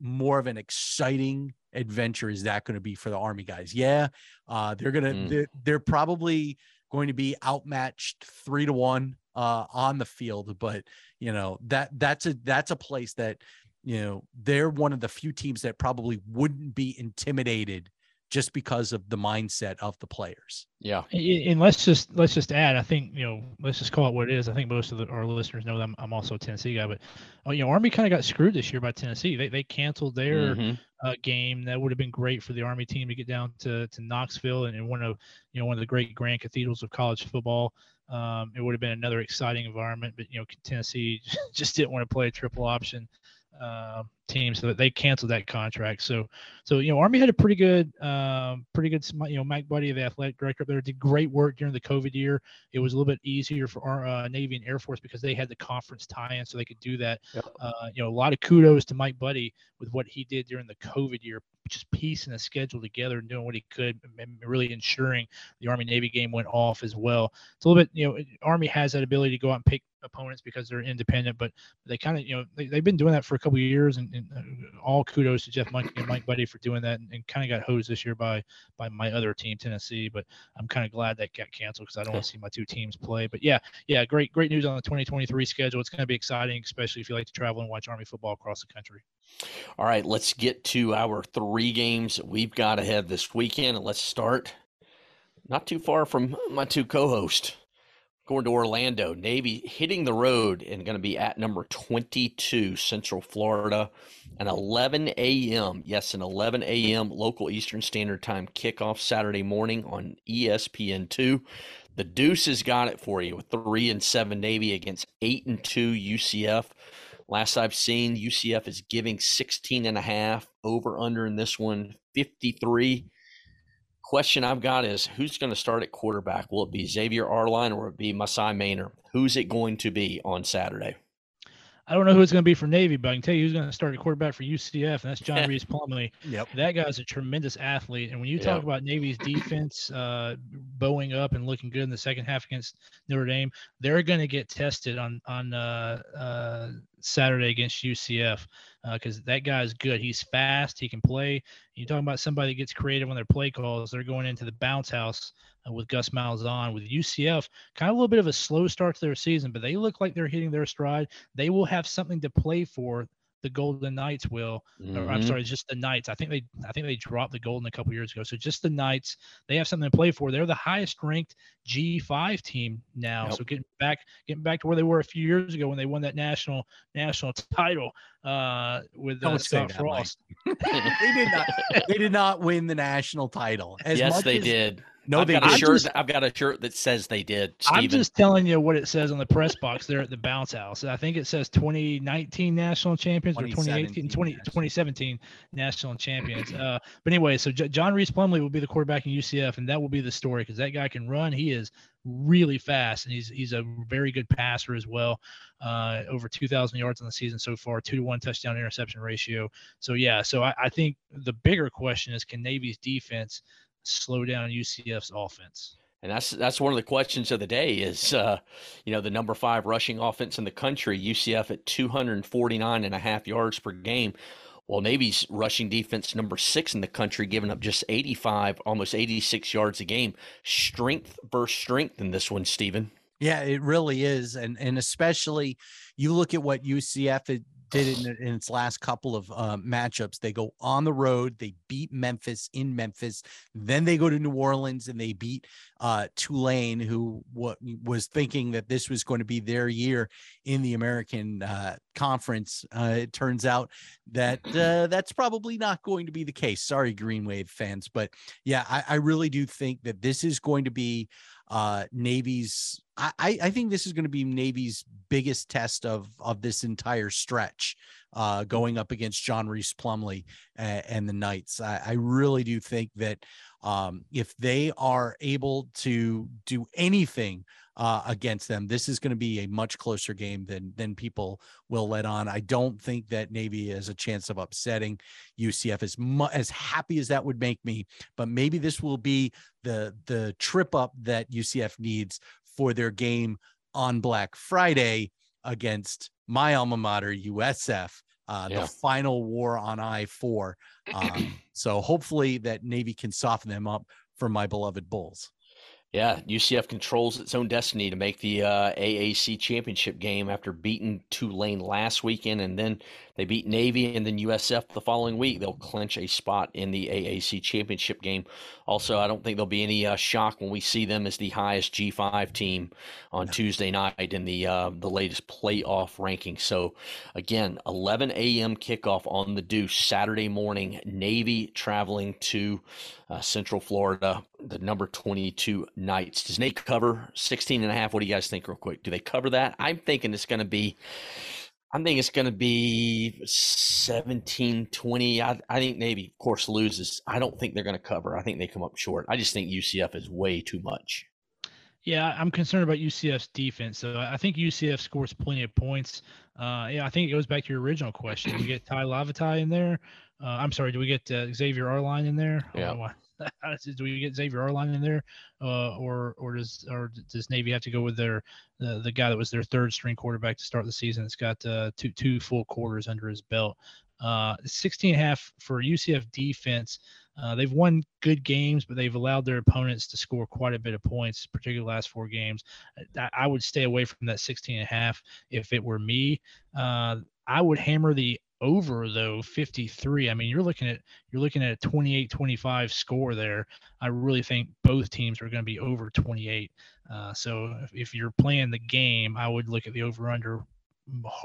more of an exciting adventure is that going to be for the Army guys? Yeah, uh, they're gonna mm. they're, they're probably going to be outmatched three to one uh, on the field. But you know that that's a that's a place that you know they're one of the few teams that probably wouldn't be intimidated just because of the mindset of the players. Yeah. And let's just let's just add. I think you know let's just call it what it is. I think most of the, our listeners know that I'm, I'm also a Tennessee guy, but oh, you know Army kind of got screwed this year by Tennessee. They they canceled their mm-hmm. uh, game that would have been great for the Army team to get down to to Knoxville and, and one of you know one of the great grand cathedrals of college football. Um, it would have been another exciting environment, but you know Tennessee just didn't want to play a triple option uh, team, so that they canceled that contract. So, so you know, Army had a pretty good, um, pretty good, you know, Mike Buddie, the athletic director up there, did great work during the COVID year. It was a little bit easier for our uh, Navy and Air Force because they had the conference tie-in, so they could do that. Yep. Uh, you know, a lot of kudos to Mike Buddie with what he did during the COVID year, just piecing the schedule together and doing what he could, and really ensuring the Army Navy game went off as well. It's a little bit, you know, Army has that ability to go out and pick opponents because they're independent, but they kind of, you know, they, have been doing that for a couple years, and, and, uh, all kudos to Jeff Monk and Mike Buddie for doing that, and, and kind of got hosed this year by by my other team, Tennessee. But I'm kind of glad that got canceled because I don't want to see my two teams play. But yeah, yeah, great great news on the 2023 schedule. It's going to be exciting, especially if you like to travel and watch Army football across the country. All right, let's get to our three games we've got ahead this weekend, and let's start not too far from my two co-hosts going to Orlando. Navy hitting the road and going to be at number 22, Central Florida, an 11 a.m. Yes, an 11 a.m. local Eastern Standard Time kickoff Saturday morning on ESPN2. The Deuce has got it for you with three and seven Navy against eight and two UCF. Last I've seen, UCF is giving 16 and a half over under in this one, 53 question I've got is who's going to start at quarterback? Will it be Xavier Arline or will it be Maasai Maynard? Who's it going to be on Saturday? I don't know who it's going to be for Navy, but I can tell you who's going to start at quarterback for UCF, and that's John Reese Plumlee. Yep. That guy's a tremendous athlete. And when you talk yep. about Navy's defense uh, bowing up and looking good in the second half against Notre Dame, they're going to get tested on on uh, uh, Saturday against UCF because uh, that guy is good. He's fast. He can play. You're talking about somebody that gets creative on their play calls. They're going into the bounce house uh, with Gus Malzahn. With UCF, kind of a little bit of a slow start to their season, but they look like they're hitting their stride. They will have something to play for the Golden Knights will. Mm-hmm. Or, I'm mm-hmm. sorry, just the Knights. I think they I think they dropped the Golden a couple years ago. So just the Knights, they have something to play for. They're the highest ranked G5 team now. Yep. So getting back getting back to where they were a few years ago when they won that national national title uh, with uh, Scott Frost. they did not they did not win the national title. As yes, they as, did. No, I've they got a shirt. Just, I've got a shirt that says they did. Steven. I'm just telling you what it says on the press box there at the bounce house. I think it says 2019 national champions or 2018, 20, 2017 national champions. Uh, but anyway, so J- John Reese Plumlee will be the quarterback in UCF, and that will be the story because that guy can run. He is really fast, and he's he's a very good passer as well. Uh, over 2,000 yards on the season so far, two to one touchdown interception ratio. So yeah, so I, I think the bigger question is can Navy's defense slow down UCF's offense. And that's that's one of the questions of the day is, uh, you know, the number five rushing offense in the country, UCF at 249 and a half yards per game. Well, Navy's rushing defense number six in the country, giving up just 85, almost 86 yards a game. Strength versus strength in this one, Stephen. Yeah, it really is, and and especially you look at what UCF did in, in its last couple of uh, matchups. They go on the road, they beat Memphis in Memphis, then they go to New Orleans and they beat uh, Tulane, who what was thinking that this was going to be their year in the American uh, Conference. Uh, it turns out that uh, that's probably not going to be the case. Sorry, Green Wave fans, but yeah, I, I really do think that this is going to be uh, Navy's. I, I think this is going to be Navy's biggest test of of this entire stretch, uh, going up against John Reese Plumlee and, and the Knights. I, I, really do think that um, if they are able to do anything uh, against them. This is going to be a much closer game than than people will let on. I don't think that Navy has a chance of upsetting UCF as mu- as happy as that would make me. But maybe this will be the the trip up that UCF needs for their game on Black Friday against my alma mater USF. Uh, yeah. the final war on I four. Um, so hopefully that Navy can soften them up for my beloved Bulls. Yeah, UCF controls its own destiny to make the uh, AAC championship game after beating Tulane last weekend, and then they beat Navy and then USF the following week. They'll clinch a spot in the AAC championship game. Also, I don't think there'll be any uh, shock when we see them as the highest G5 team on Tuesday night in the uh, the latest playoff ranking. So, again, 11 a.m. kickoff on the Deuce Saturday morning. Navy traveling to uh, Central Florida, the number 22 Knights. Does Nate cover 16 and a half? What do you guys think, real quick? Do they cover that? I'm thinking it's going to be. I think it's going to be 17 20. I, I think Navy, of course, loses. I don't think they're going to cover. I think they come up short. I just think UCF is way too much. Yeah, I'm concerned about UCF's defense. So I think UCF scores plenty of points. Uh, yeah, I think it goes back to your original question. You get Tai Lavatai in there? Uh, I'm sorry, do we get uh, Xavier Arline in there? Yeah. do we get Xavier Arline in there, uh, or or does or does Navy have to go with their the, the guy that was their third string quarterback to start the season? It's got uh, two two full quarters under his belt. Uh, 16 and a half for UCF defense. Uh, they've won good games, but they've allowed their opponents to score quite a bit of points, particularly the last four games. I, I would stay away from that 16 and a half if it were me. Uh, I would hammer the over though 53 i mean you're looking at you're looking at a 28 25 score there. I really think both teams are going to be over 28 uh, so if, if, you're playing the game i would look at the over under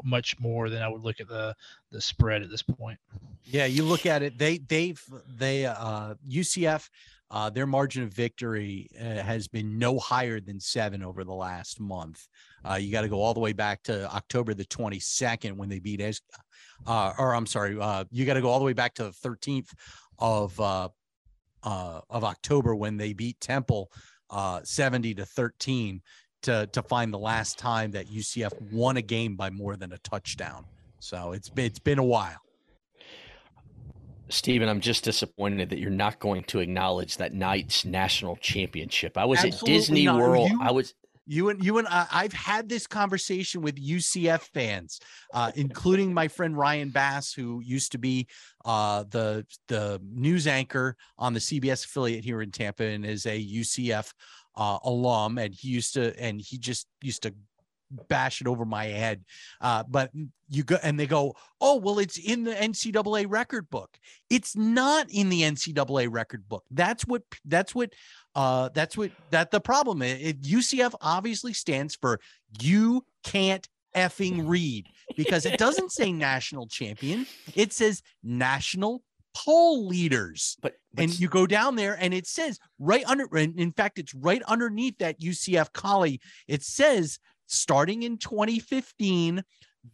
much more than i would look at the the spread at this point. Yeah you look at it they they've they uh ucf uh, their margin of victory uh, has been no higher than seven over the last month. Uh, you got to go all the way back to October the 22nd when they beat uh, or I'm sorry, uh, you got to go all the way back to the 13th of uh, uh, of October when they beat Temple uh, 70 to 13 to to find the last time that UCF won a game by more than a touchdown. So it's been, it's been a while. Stephen, I'm just disappointed that you're not going to acknowledge that night's national championship. I was Absolutely at Disney not. World. You, I was you and you and I, I've had this conversation with UCF fans, uh, including my friend Ryan Bass, who used to be uh, the the news anchor on the CBS affiliate here in Tampa and is a UCF uh, alum, and he used to and he just used to bash it over my head. Uh, but you go and they go, oh, well, it's in the NCAA record book. It's not in the NCAA record book. That's what that's what uh that's what that the problem is. It, UCF obviously stands for you can't effing read because it doesn't say national champion. It says national poll leaders. But, but, and you go down there and it says right under in fact it's right underneath that UCF collie it says starting in 2015,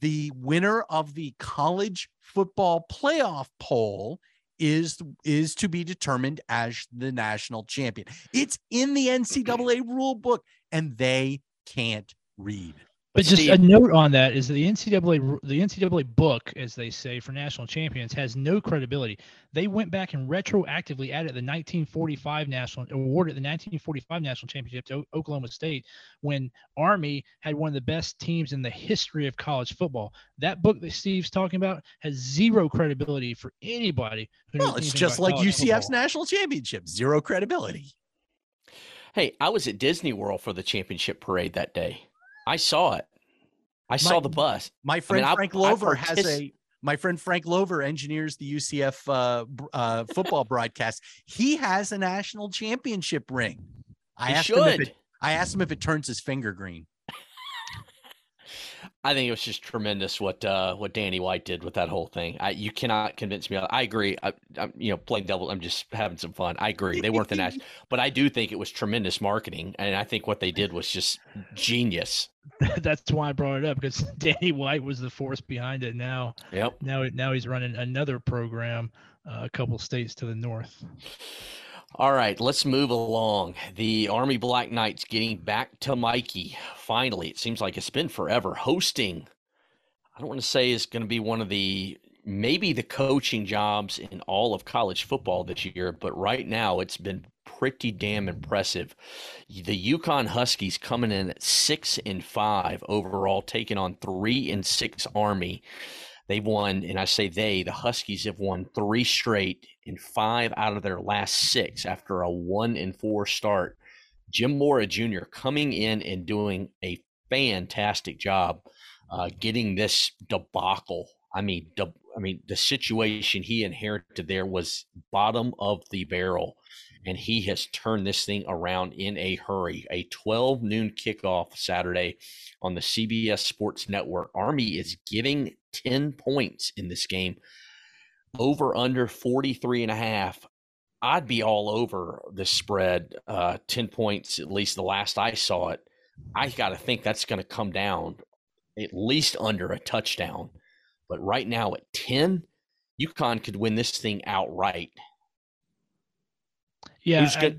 the winner of the college football playoff poll is is to be determined as the national champion. It's in the NCAA rule book and they can't read. But just Steve- a note on that is that the NCAA the NCAA book, as they say, for national champions has no credibility. They went back and retroactively added the 1945 national awarded the 1945 national championship to O- Oklahoma State when Army had one of the best teams in the history of college football. That book that Steve's talking about has zero credibility for anybody. Who Well, it's just like UCF's football. national championship, zero credibility. Hey, I was at Disney World for the championship parade that day. I saw it. I saw the bus. My friend I- Frank I Lover has partic- a my friend Frank Lover engineers the UCF uh, uh, football broadcast. He has a national championship ring. I He asked him if it, I asked him if it turns his finger green. I think it was just tremendous what uh, what Danny White did with that whole thing. I, you cannot convince me. I agree. I, I'm you know playing devil. I'm just having some fun. I agree. They weren't the national, but I do think it was tremendous marketing, and I think what they did was just genius. That's why I brought it up because Danny White was the force behind it. Now, Yep. now, now he's running another program uh, a couple states to the north. All right, let's move along. The Army Black Knights getting back to Michie. Finally, it seems like it's been forever. Hosting, I don't want to say it's going to be one of the maybe the coaching jobs in all of college football this year, but right now it's been pretty damn impressive. The UConn Huskies coming in at six and five overall, taking on three and six Army. They've won, and I say they, the Huskies have won three straight and five out of their last six after a one and four start. Jim Mora Jr. coming in and doing a fantastic job uh, getting this debacle. I mean, de- I mean, the situation he inherited there was bottom of the barrel, and he has turned this thing around in a hurry. A 12 noon kickoff Saturday on the CBS Sports Network. Army is giving 10 points in this game. Over under 43 and a half. I'd be all over the spread. Uh, 10 points, at least the last I saw it. I got to think that's going to come down at least under a touchdown. But right now at 10, UConn could win this thing outright. Yeah, Who's I-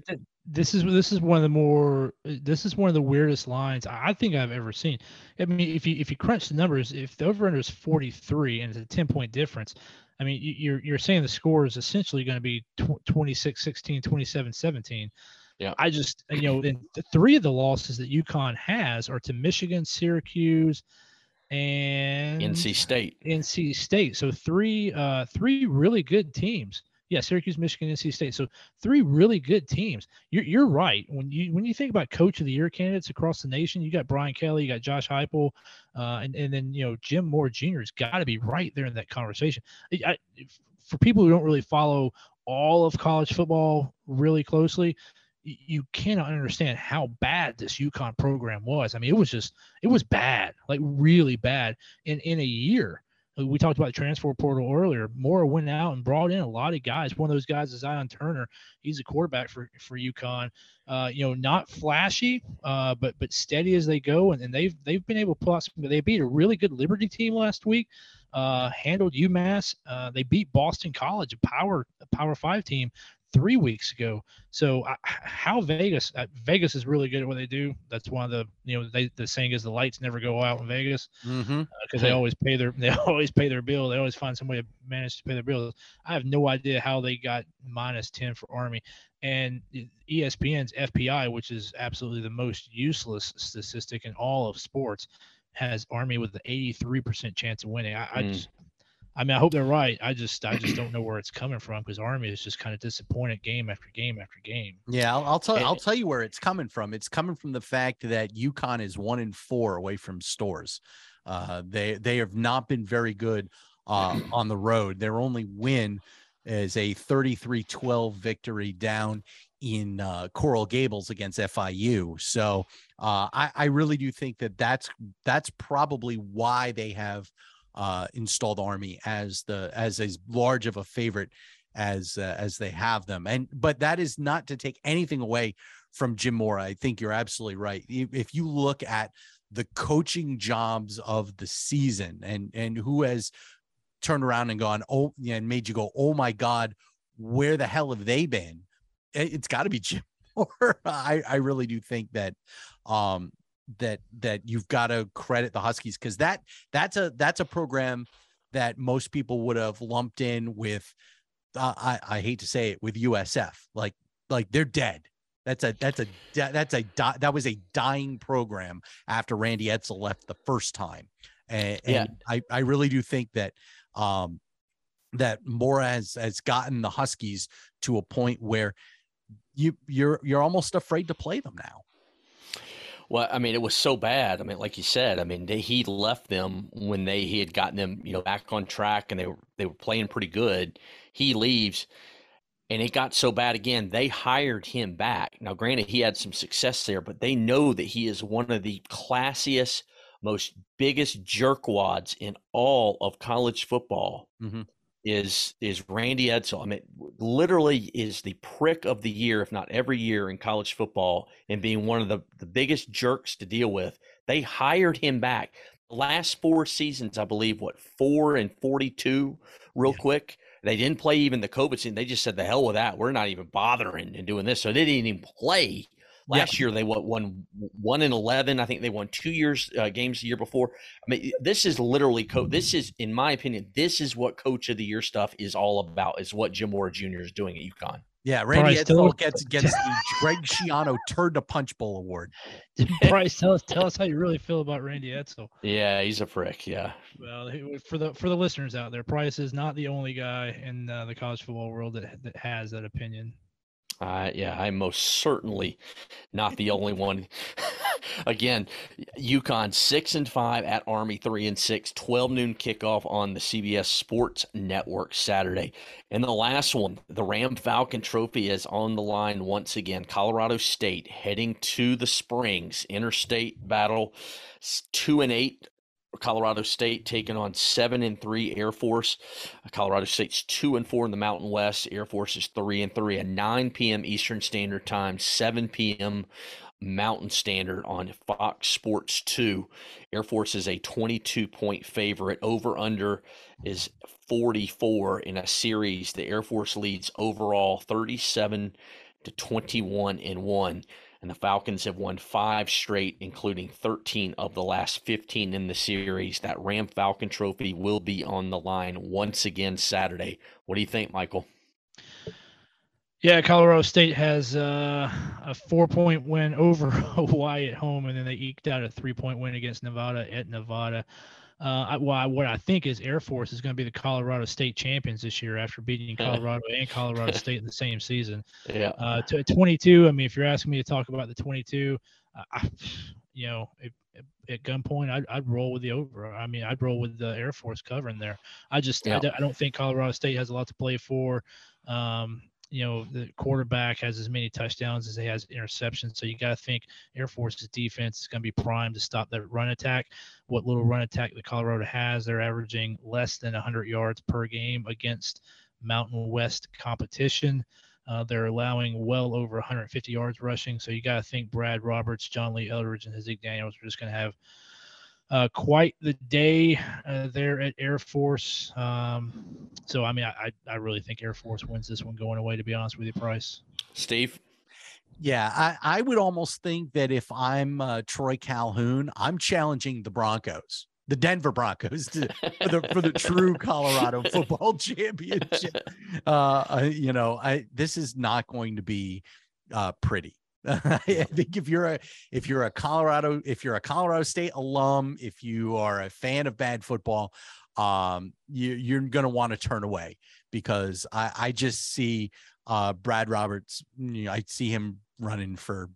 this is this is one of the more this is one of the weirdest lines I think I've ever seen. I mean, if you if you crunch the numbers, if the over under is 43 and it's a 10 point difference, I mean, you- you're you're saying the score is essentially going to be tw- 26 16, 27 17. Yeah. I just you know, and the three of the losses that UConn has are to Michigan, Syracuse, and NC State. NC State. So three uh three really good teams. Yeah, Syracuse, Michigan, NC State. So three really good teams. You're you're right. When you when you think about coach of the year candidates across the nation, you got Brian Kelly, you got Josh Heupel, uh, and and then you know Jim Mora Jr. has got to be right there in that conversation. I, for people who don't really follow all of college football really closely, you cannot understand how bad this UConn program was. I mean, it was just it was bad, like really bad in in a year. Uh, We talked about the transfer portal earlier. Mora went out and brought in a lot of guys. One of those guys is Zion Turner. He's a quarterback for for UConn. Uh, you know, not flashy, uh, but but steady as they go. And, and they've they've been able to pull out some. They beat a really good Liberty team last week. Uh, handled UMass. Uh, they beat Boston College, a power a Power Five team, three weeks ago. So uh, how Vegas? Uh, Vegas is really good at what they do. That's one of the you know they, the saying is the lights never go out in Vegas Mm-hmm. because they always pay their they always pay their bill. They always find some way to manage to pay their bills. I have no idea how they got minus ten for Army, and ESPN's FPI, which is absolutely the most useless statistic in all of sports, has Army with the eighty three percent chance of winning. I, I Mm. just. I mean, I hope they're right. I just, I just don't know where it's coming from because Army is just kind of disappointed game after game after game. Yeah, I'll, I'll tell And- I'll tell you where it's coming from. It's coming from the fact that UConn is one in four away from stores. Uh, they they have not been very good uh, on the road. Their only win is a 33-12 victory down in uh, Coral Gables against FIU. So uh, I, I really do think that that's that's probably why they have uh, installed Army as the as as large of a favorite as uh, as they have them. And but that is not to take anything away from Jim Mora. I think you're absolutely right. If you look at the coaching jobs of the season and and who has turned around and gone oh yeah, and made you go oh my god where the hell have they been it, has got to be jim Mora. i i really do think that um that that you've got to credit the Huskies because that that's a that's a program that most people would have lumped in with uh, I I hate to say it with USF like like they're dead. That's a that's a that's a that was a dying program after Randy Edsall left the first time, and, yeah. and I I really do think that um that Mora has has gotten the Huskies to a point where you you're you're almost afraid to play them now. Well, I mean, it was so bad. I mean, like you said, I mean, they, he left them when they he had gotten them, you know, back on track, and they were they were playing pretty good. He leaves, and it got so bad again. They hired him back. Now, granted, he had some success there, but they know that he is one of the classiest, most biggest jerkwads in all of college football. Mm-hmm is is Randy Edsall. I mean, literally is the prick of the year, if not every year in college football, and being one of the, the biggest jerks to deal with. They hired him back. The last four seasons, I believe, what four and forty-two, real yeah. quick. They didn't play even the COVID season. They just said the hell with that. We're not even bothering and doing this. So they didn't even play Last year they won, won one in eleven. I think they won two years uh, games the year before. I mean, this is literally co- This is, in my opinion, this is what Coach of the Year stuff is all about. Is what Jim Mora Jr. is doing at UConn. Yeah, Randy Edsall gets gets the Greg Schiano Turd to Punch Bowl award. Bryce, tell us tell us how you really feel about Randy Edsall. Yeah, he's a prick. Yeah. Well, for the for the listeners out there, Price is not the only guy in uh, the college football world that that has that opinion. Uh, yeah, I'm most certainly not the only one. Again, UConn six and five at Army three and six. 12 noon kickoff on the CBS Sports Network Saturday. And the last one, the Ram Falcon Trophy is on the line once again. Colorado State heading to the Springs interstate battle. Two and eight Colorado State taking on seven and three Air Force. Uh, Colorado State's two and four in the Mountain West. Air Force is three and three at 9 p.m. Eastern Standard Time, 7 p.m. Mountain Standard on Fox Sports 2. Air Force is a 22 point favorite. Over under is 44 in a series. The Air Force leads overall 37 to 21 and 1 and the Falcons have won five straight, including 13 of the last 15 in the series. That Ram Falcon Trophy will be on the line once again Saturday. What do you think, Michael? Yeah, Colorado State has uh, a four-point win over Hawaii at home, and then they eked out a three-point win against Nevada at Nevada. Uh, I, well, I, what I think is Air Force is going to be the Colorado State champions this year after beating Colorado and Colorado State in the same season. Yeah. Uh, to 22. I mean, if you're asking me to talk about the 22, uh, I, you know, if, at gunpoint, I'd, I'd roll with the over. I mean, I'd roll with the Air Force covering there. I just, yeah. I, I, don't think Colorado State has a lot to play for. Um, you know the quarterback has as many touchdowns as he has interceptions. So you got to think Air Force's defense is going to be primed to stop that run attack. What little run attack that Colorado has, they're averaging less than 100 yards per game against Mountain West competition. Uh, they're allowing well over 150 yards rushing. So you got to think Brad Roberts, John Lee Eldridge, and Haaziq Daniels are just going to have uh, quite the day uh, there at Air Force. Um, so, I mean, I, I really think Air Force wins this one going away, to be honest with you, Price. Steve? Yeah, I, I would almost think that if I'm uh, Troy Calhoun, I'm challenging the Broncos, the Denver Broncos, to, for the for the true Colorado football championship. Uh, you know, I this is not going to be uh, pretty. I think if you're a if you're a Colorado if you're a Colorado State alum, if you are a fan of bad football, um, you, you're going to want to turn away because I, I just see uh, Brad Roberts. You know, I see him running for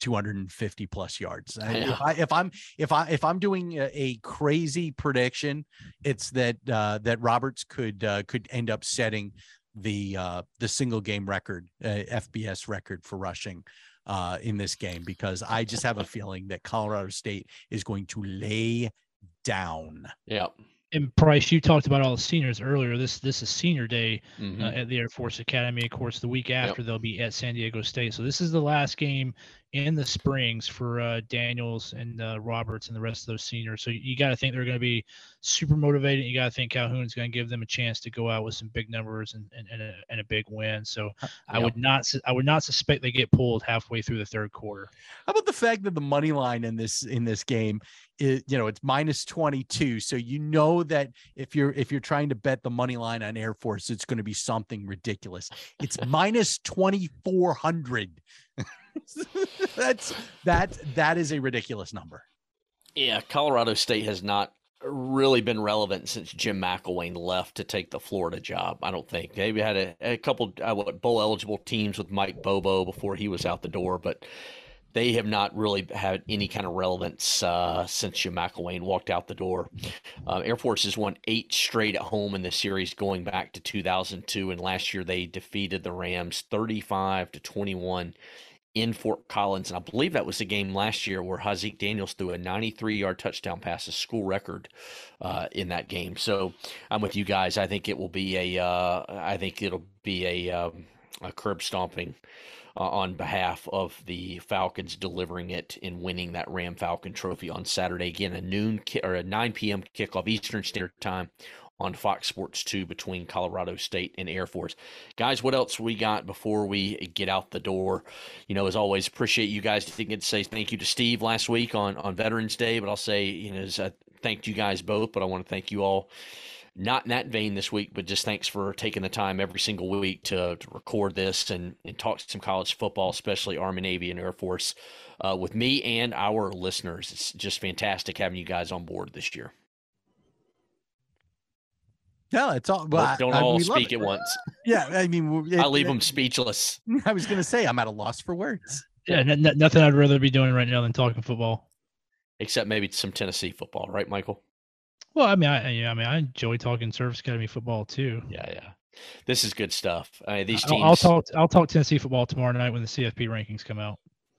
250 plus yards. If, I, if I'm if I if I'm doing a, a crazy prediction, it's that uh, that Roberts could uh, could end up setting the uh, the single game record, uh, FBS record for rushing uh, in this game because I just have a feeling that Colorado State is going to lay down. Yeah. And Price, you talked about all the seniors earlier. This this is senior day mm-hmm. uh, at the Air Force Academy. Of course, the week after yep. they'll be at San Diego State. So this is the last game in the Springs for uh, Daniels and uh, Roberts and the rest of those seniors. So you got to think they're going to be super motivated. You got to think Calhoun's going to give them a chance to go out with some big numbers and, and, and, a, and a big win. So uh, I would not I would not suspect they get pulled halfway through the third quarter. How about the fact that the money line in this in this game is you know it's minus 22 so you know that if you're if you're trying to bet the money line on air force it's going to be something ridiculous it's minus 2400 that's that that is a ridiculous number. Yeah, Colorado State has not really been relevant since Jim McElwain left to take the Florida job. I don't think they had a, a couple uh, what bowl eligible teams with Mike Bobo before he was out the door, but they have not really had any kind of relevance uh, since Jim McElwain walked out the door. Uh, Air Force has won eight straight at home in the series going back to 2002, and last year they defeated the Rams 35 to 21 in Fort Collins. And I believe that was the game last year where Haaziq Daniels threw a 93 yard touchdown pass, a school record uh, in that game. So I'm with you guys. I think it will be a, uh, I think it'll be a, um, a curb stomping. Uh, on behalf of the Falcons, delivering it and winning that Ram Falcon Trophy on Saturday. Again, a noon ki- or a 9 p.m. kickoff Eastern Standard Time on Fox Sports 2 between Colorado State and Air Force. Guys, what else we got before we get out the door? You know, as always, appreciate you guys. Didn't get to say thank you to Steve last week on, on Veterans Day, but I'll say, you know, I thanked you guys both, but I want to thank you all. Not in that vein this week, but just thanks for taking the time every single week to, to record this and, and talk some college football, especially Army, Navy, and Air Force uh, with me and our listeners. It's just fantastic having you guys on board this year. Yeah, it's all. Well, don't I, all speak at once. Yeah, I mean, it, I leave them speechless. I was going to say I'm at a loss for words. Yeah, n- n- nothing I'd rather be doing right now than talking football. Except maybe some Tennessee football, right, Michael? Well, I mean, I yeah, I mean, I enjoy talking Service Academy football too. Yeah, yeah. This is good stuff. I mean, these teams. I'll, I'll talk. I'll talk Tennessee football tomorrow night when the CFP rankings come out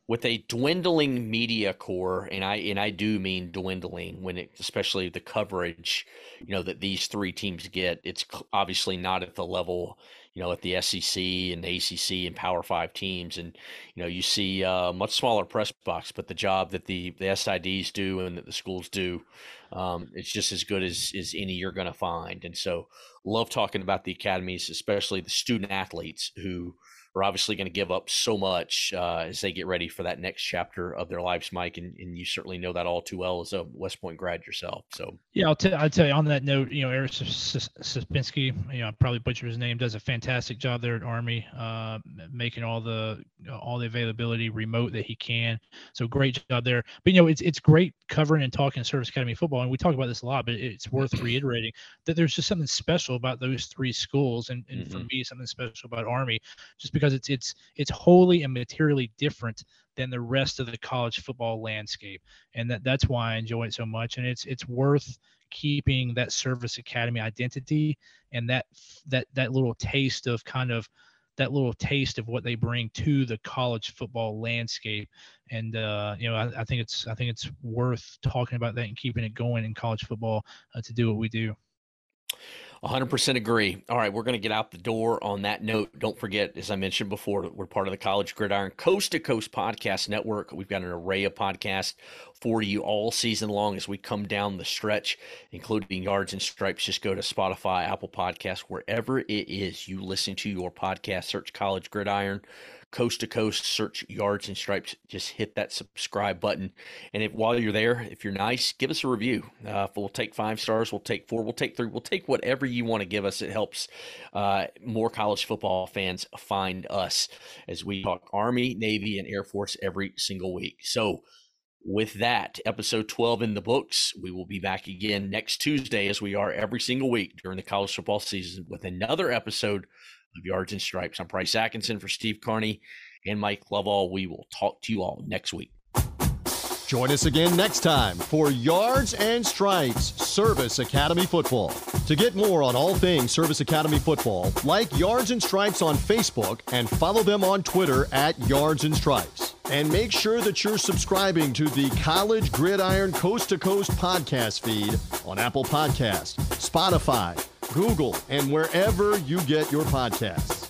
with a dwindling media corps, and I and I do mean dwindling when it, especially the coverage, you know, that these three teams get. It's obviously not at the level, you know, at the SEC and the ACC and Power Five teams, and you know, you see a much smaller press box, but the job that the the SIDs do and that the schools do, um, it's just as good as as any you're going to find. And so, love talking about the academies, especially the student athletes who are obviously going to give up so much uh, as they get ready for that next chapter of their lives, Mike. And, and you certainly know that all too well as a West Point grad yourself. So yeah, I'll, t- I'll tell you on that note, you know, Eric Sapinski, you know, I probably butcher his name, does a fantastic job there at Army, uh, making all the all the availability remote that he can. So great job there. But you know, it's it's great covering and talking Service Academy football, and we talk about this a lot, but it's worth reiterating that there's just something special about those three schools, and, and mm-hmm. for me, something special about Army, just because it's it's it's wholly and materially different than the rest of the college football landscape, and that that's why I enjoy it so much. And it's it's worth keeping that service academy identity and that that that little taste of kind of that little taste of what they bring to the college football landscape. And uh, you know I, I, think it's i think it's worth talking about that and keeping it going in college football uh, to do what we do 100% agree. All right, we're going to get out the door on that note. Don't forget, as I mentioned before, we're part of the College Gridiron Coast to Coast Podcast Network. We've got an array of podcasts for you all season long as we come down the stretch, including Yards and Stripes. Just go to Spotify, Apple Podcasts, wherever it is you listen to your podcast, search College Gridiron coast to coast, search yards and stripes. Just hit that subscribe button. And if while you're there, if you're nice, give us a review. Uh, we'll take five stars, we'll take four, we'll take three, we'll take whatever you want to give us. It helps uh, more college football fans find us as we talk Army, Navy, and Air Force every single week. So, with that, episode 12 in the books. We will be back again next Tuesday, as we are every single week during the college football season, with another episode of Yards and Stripes. I'm Price Atkinson for Steve Carney and Mike Lovell. We will talk to you all next week. Join us again next time for Yards and Stripes Service Academy Football. To get more on all things Service Academy Football, like Yards and Stripes on Facebook and follow them on Twitter at Yards and Stripes. And make sure that you're subscribing to the College Gridiron Coast to Coast podcast feed on Apple Podcast, Spotify, Google, and wherever you get your podcasts.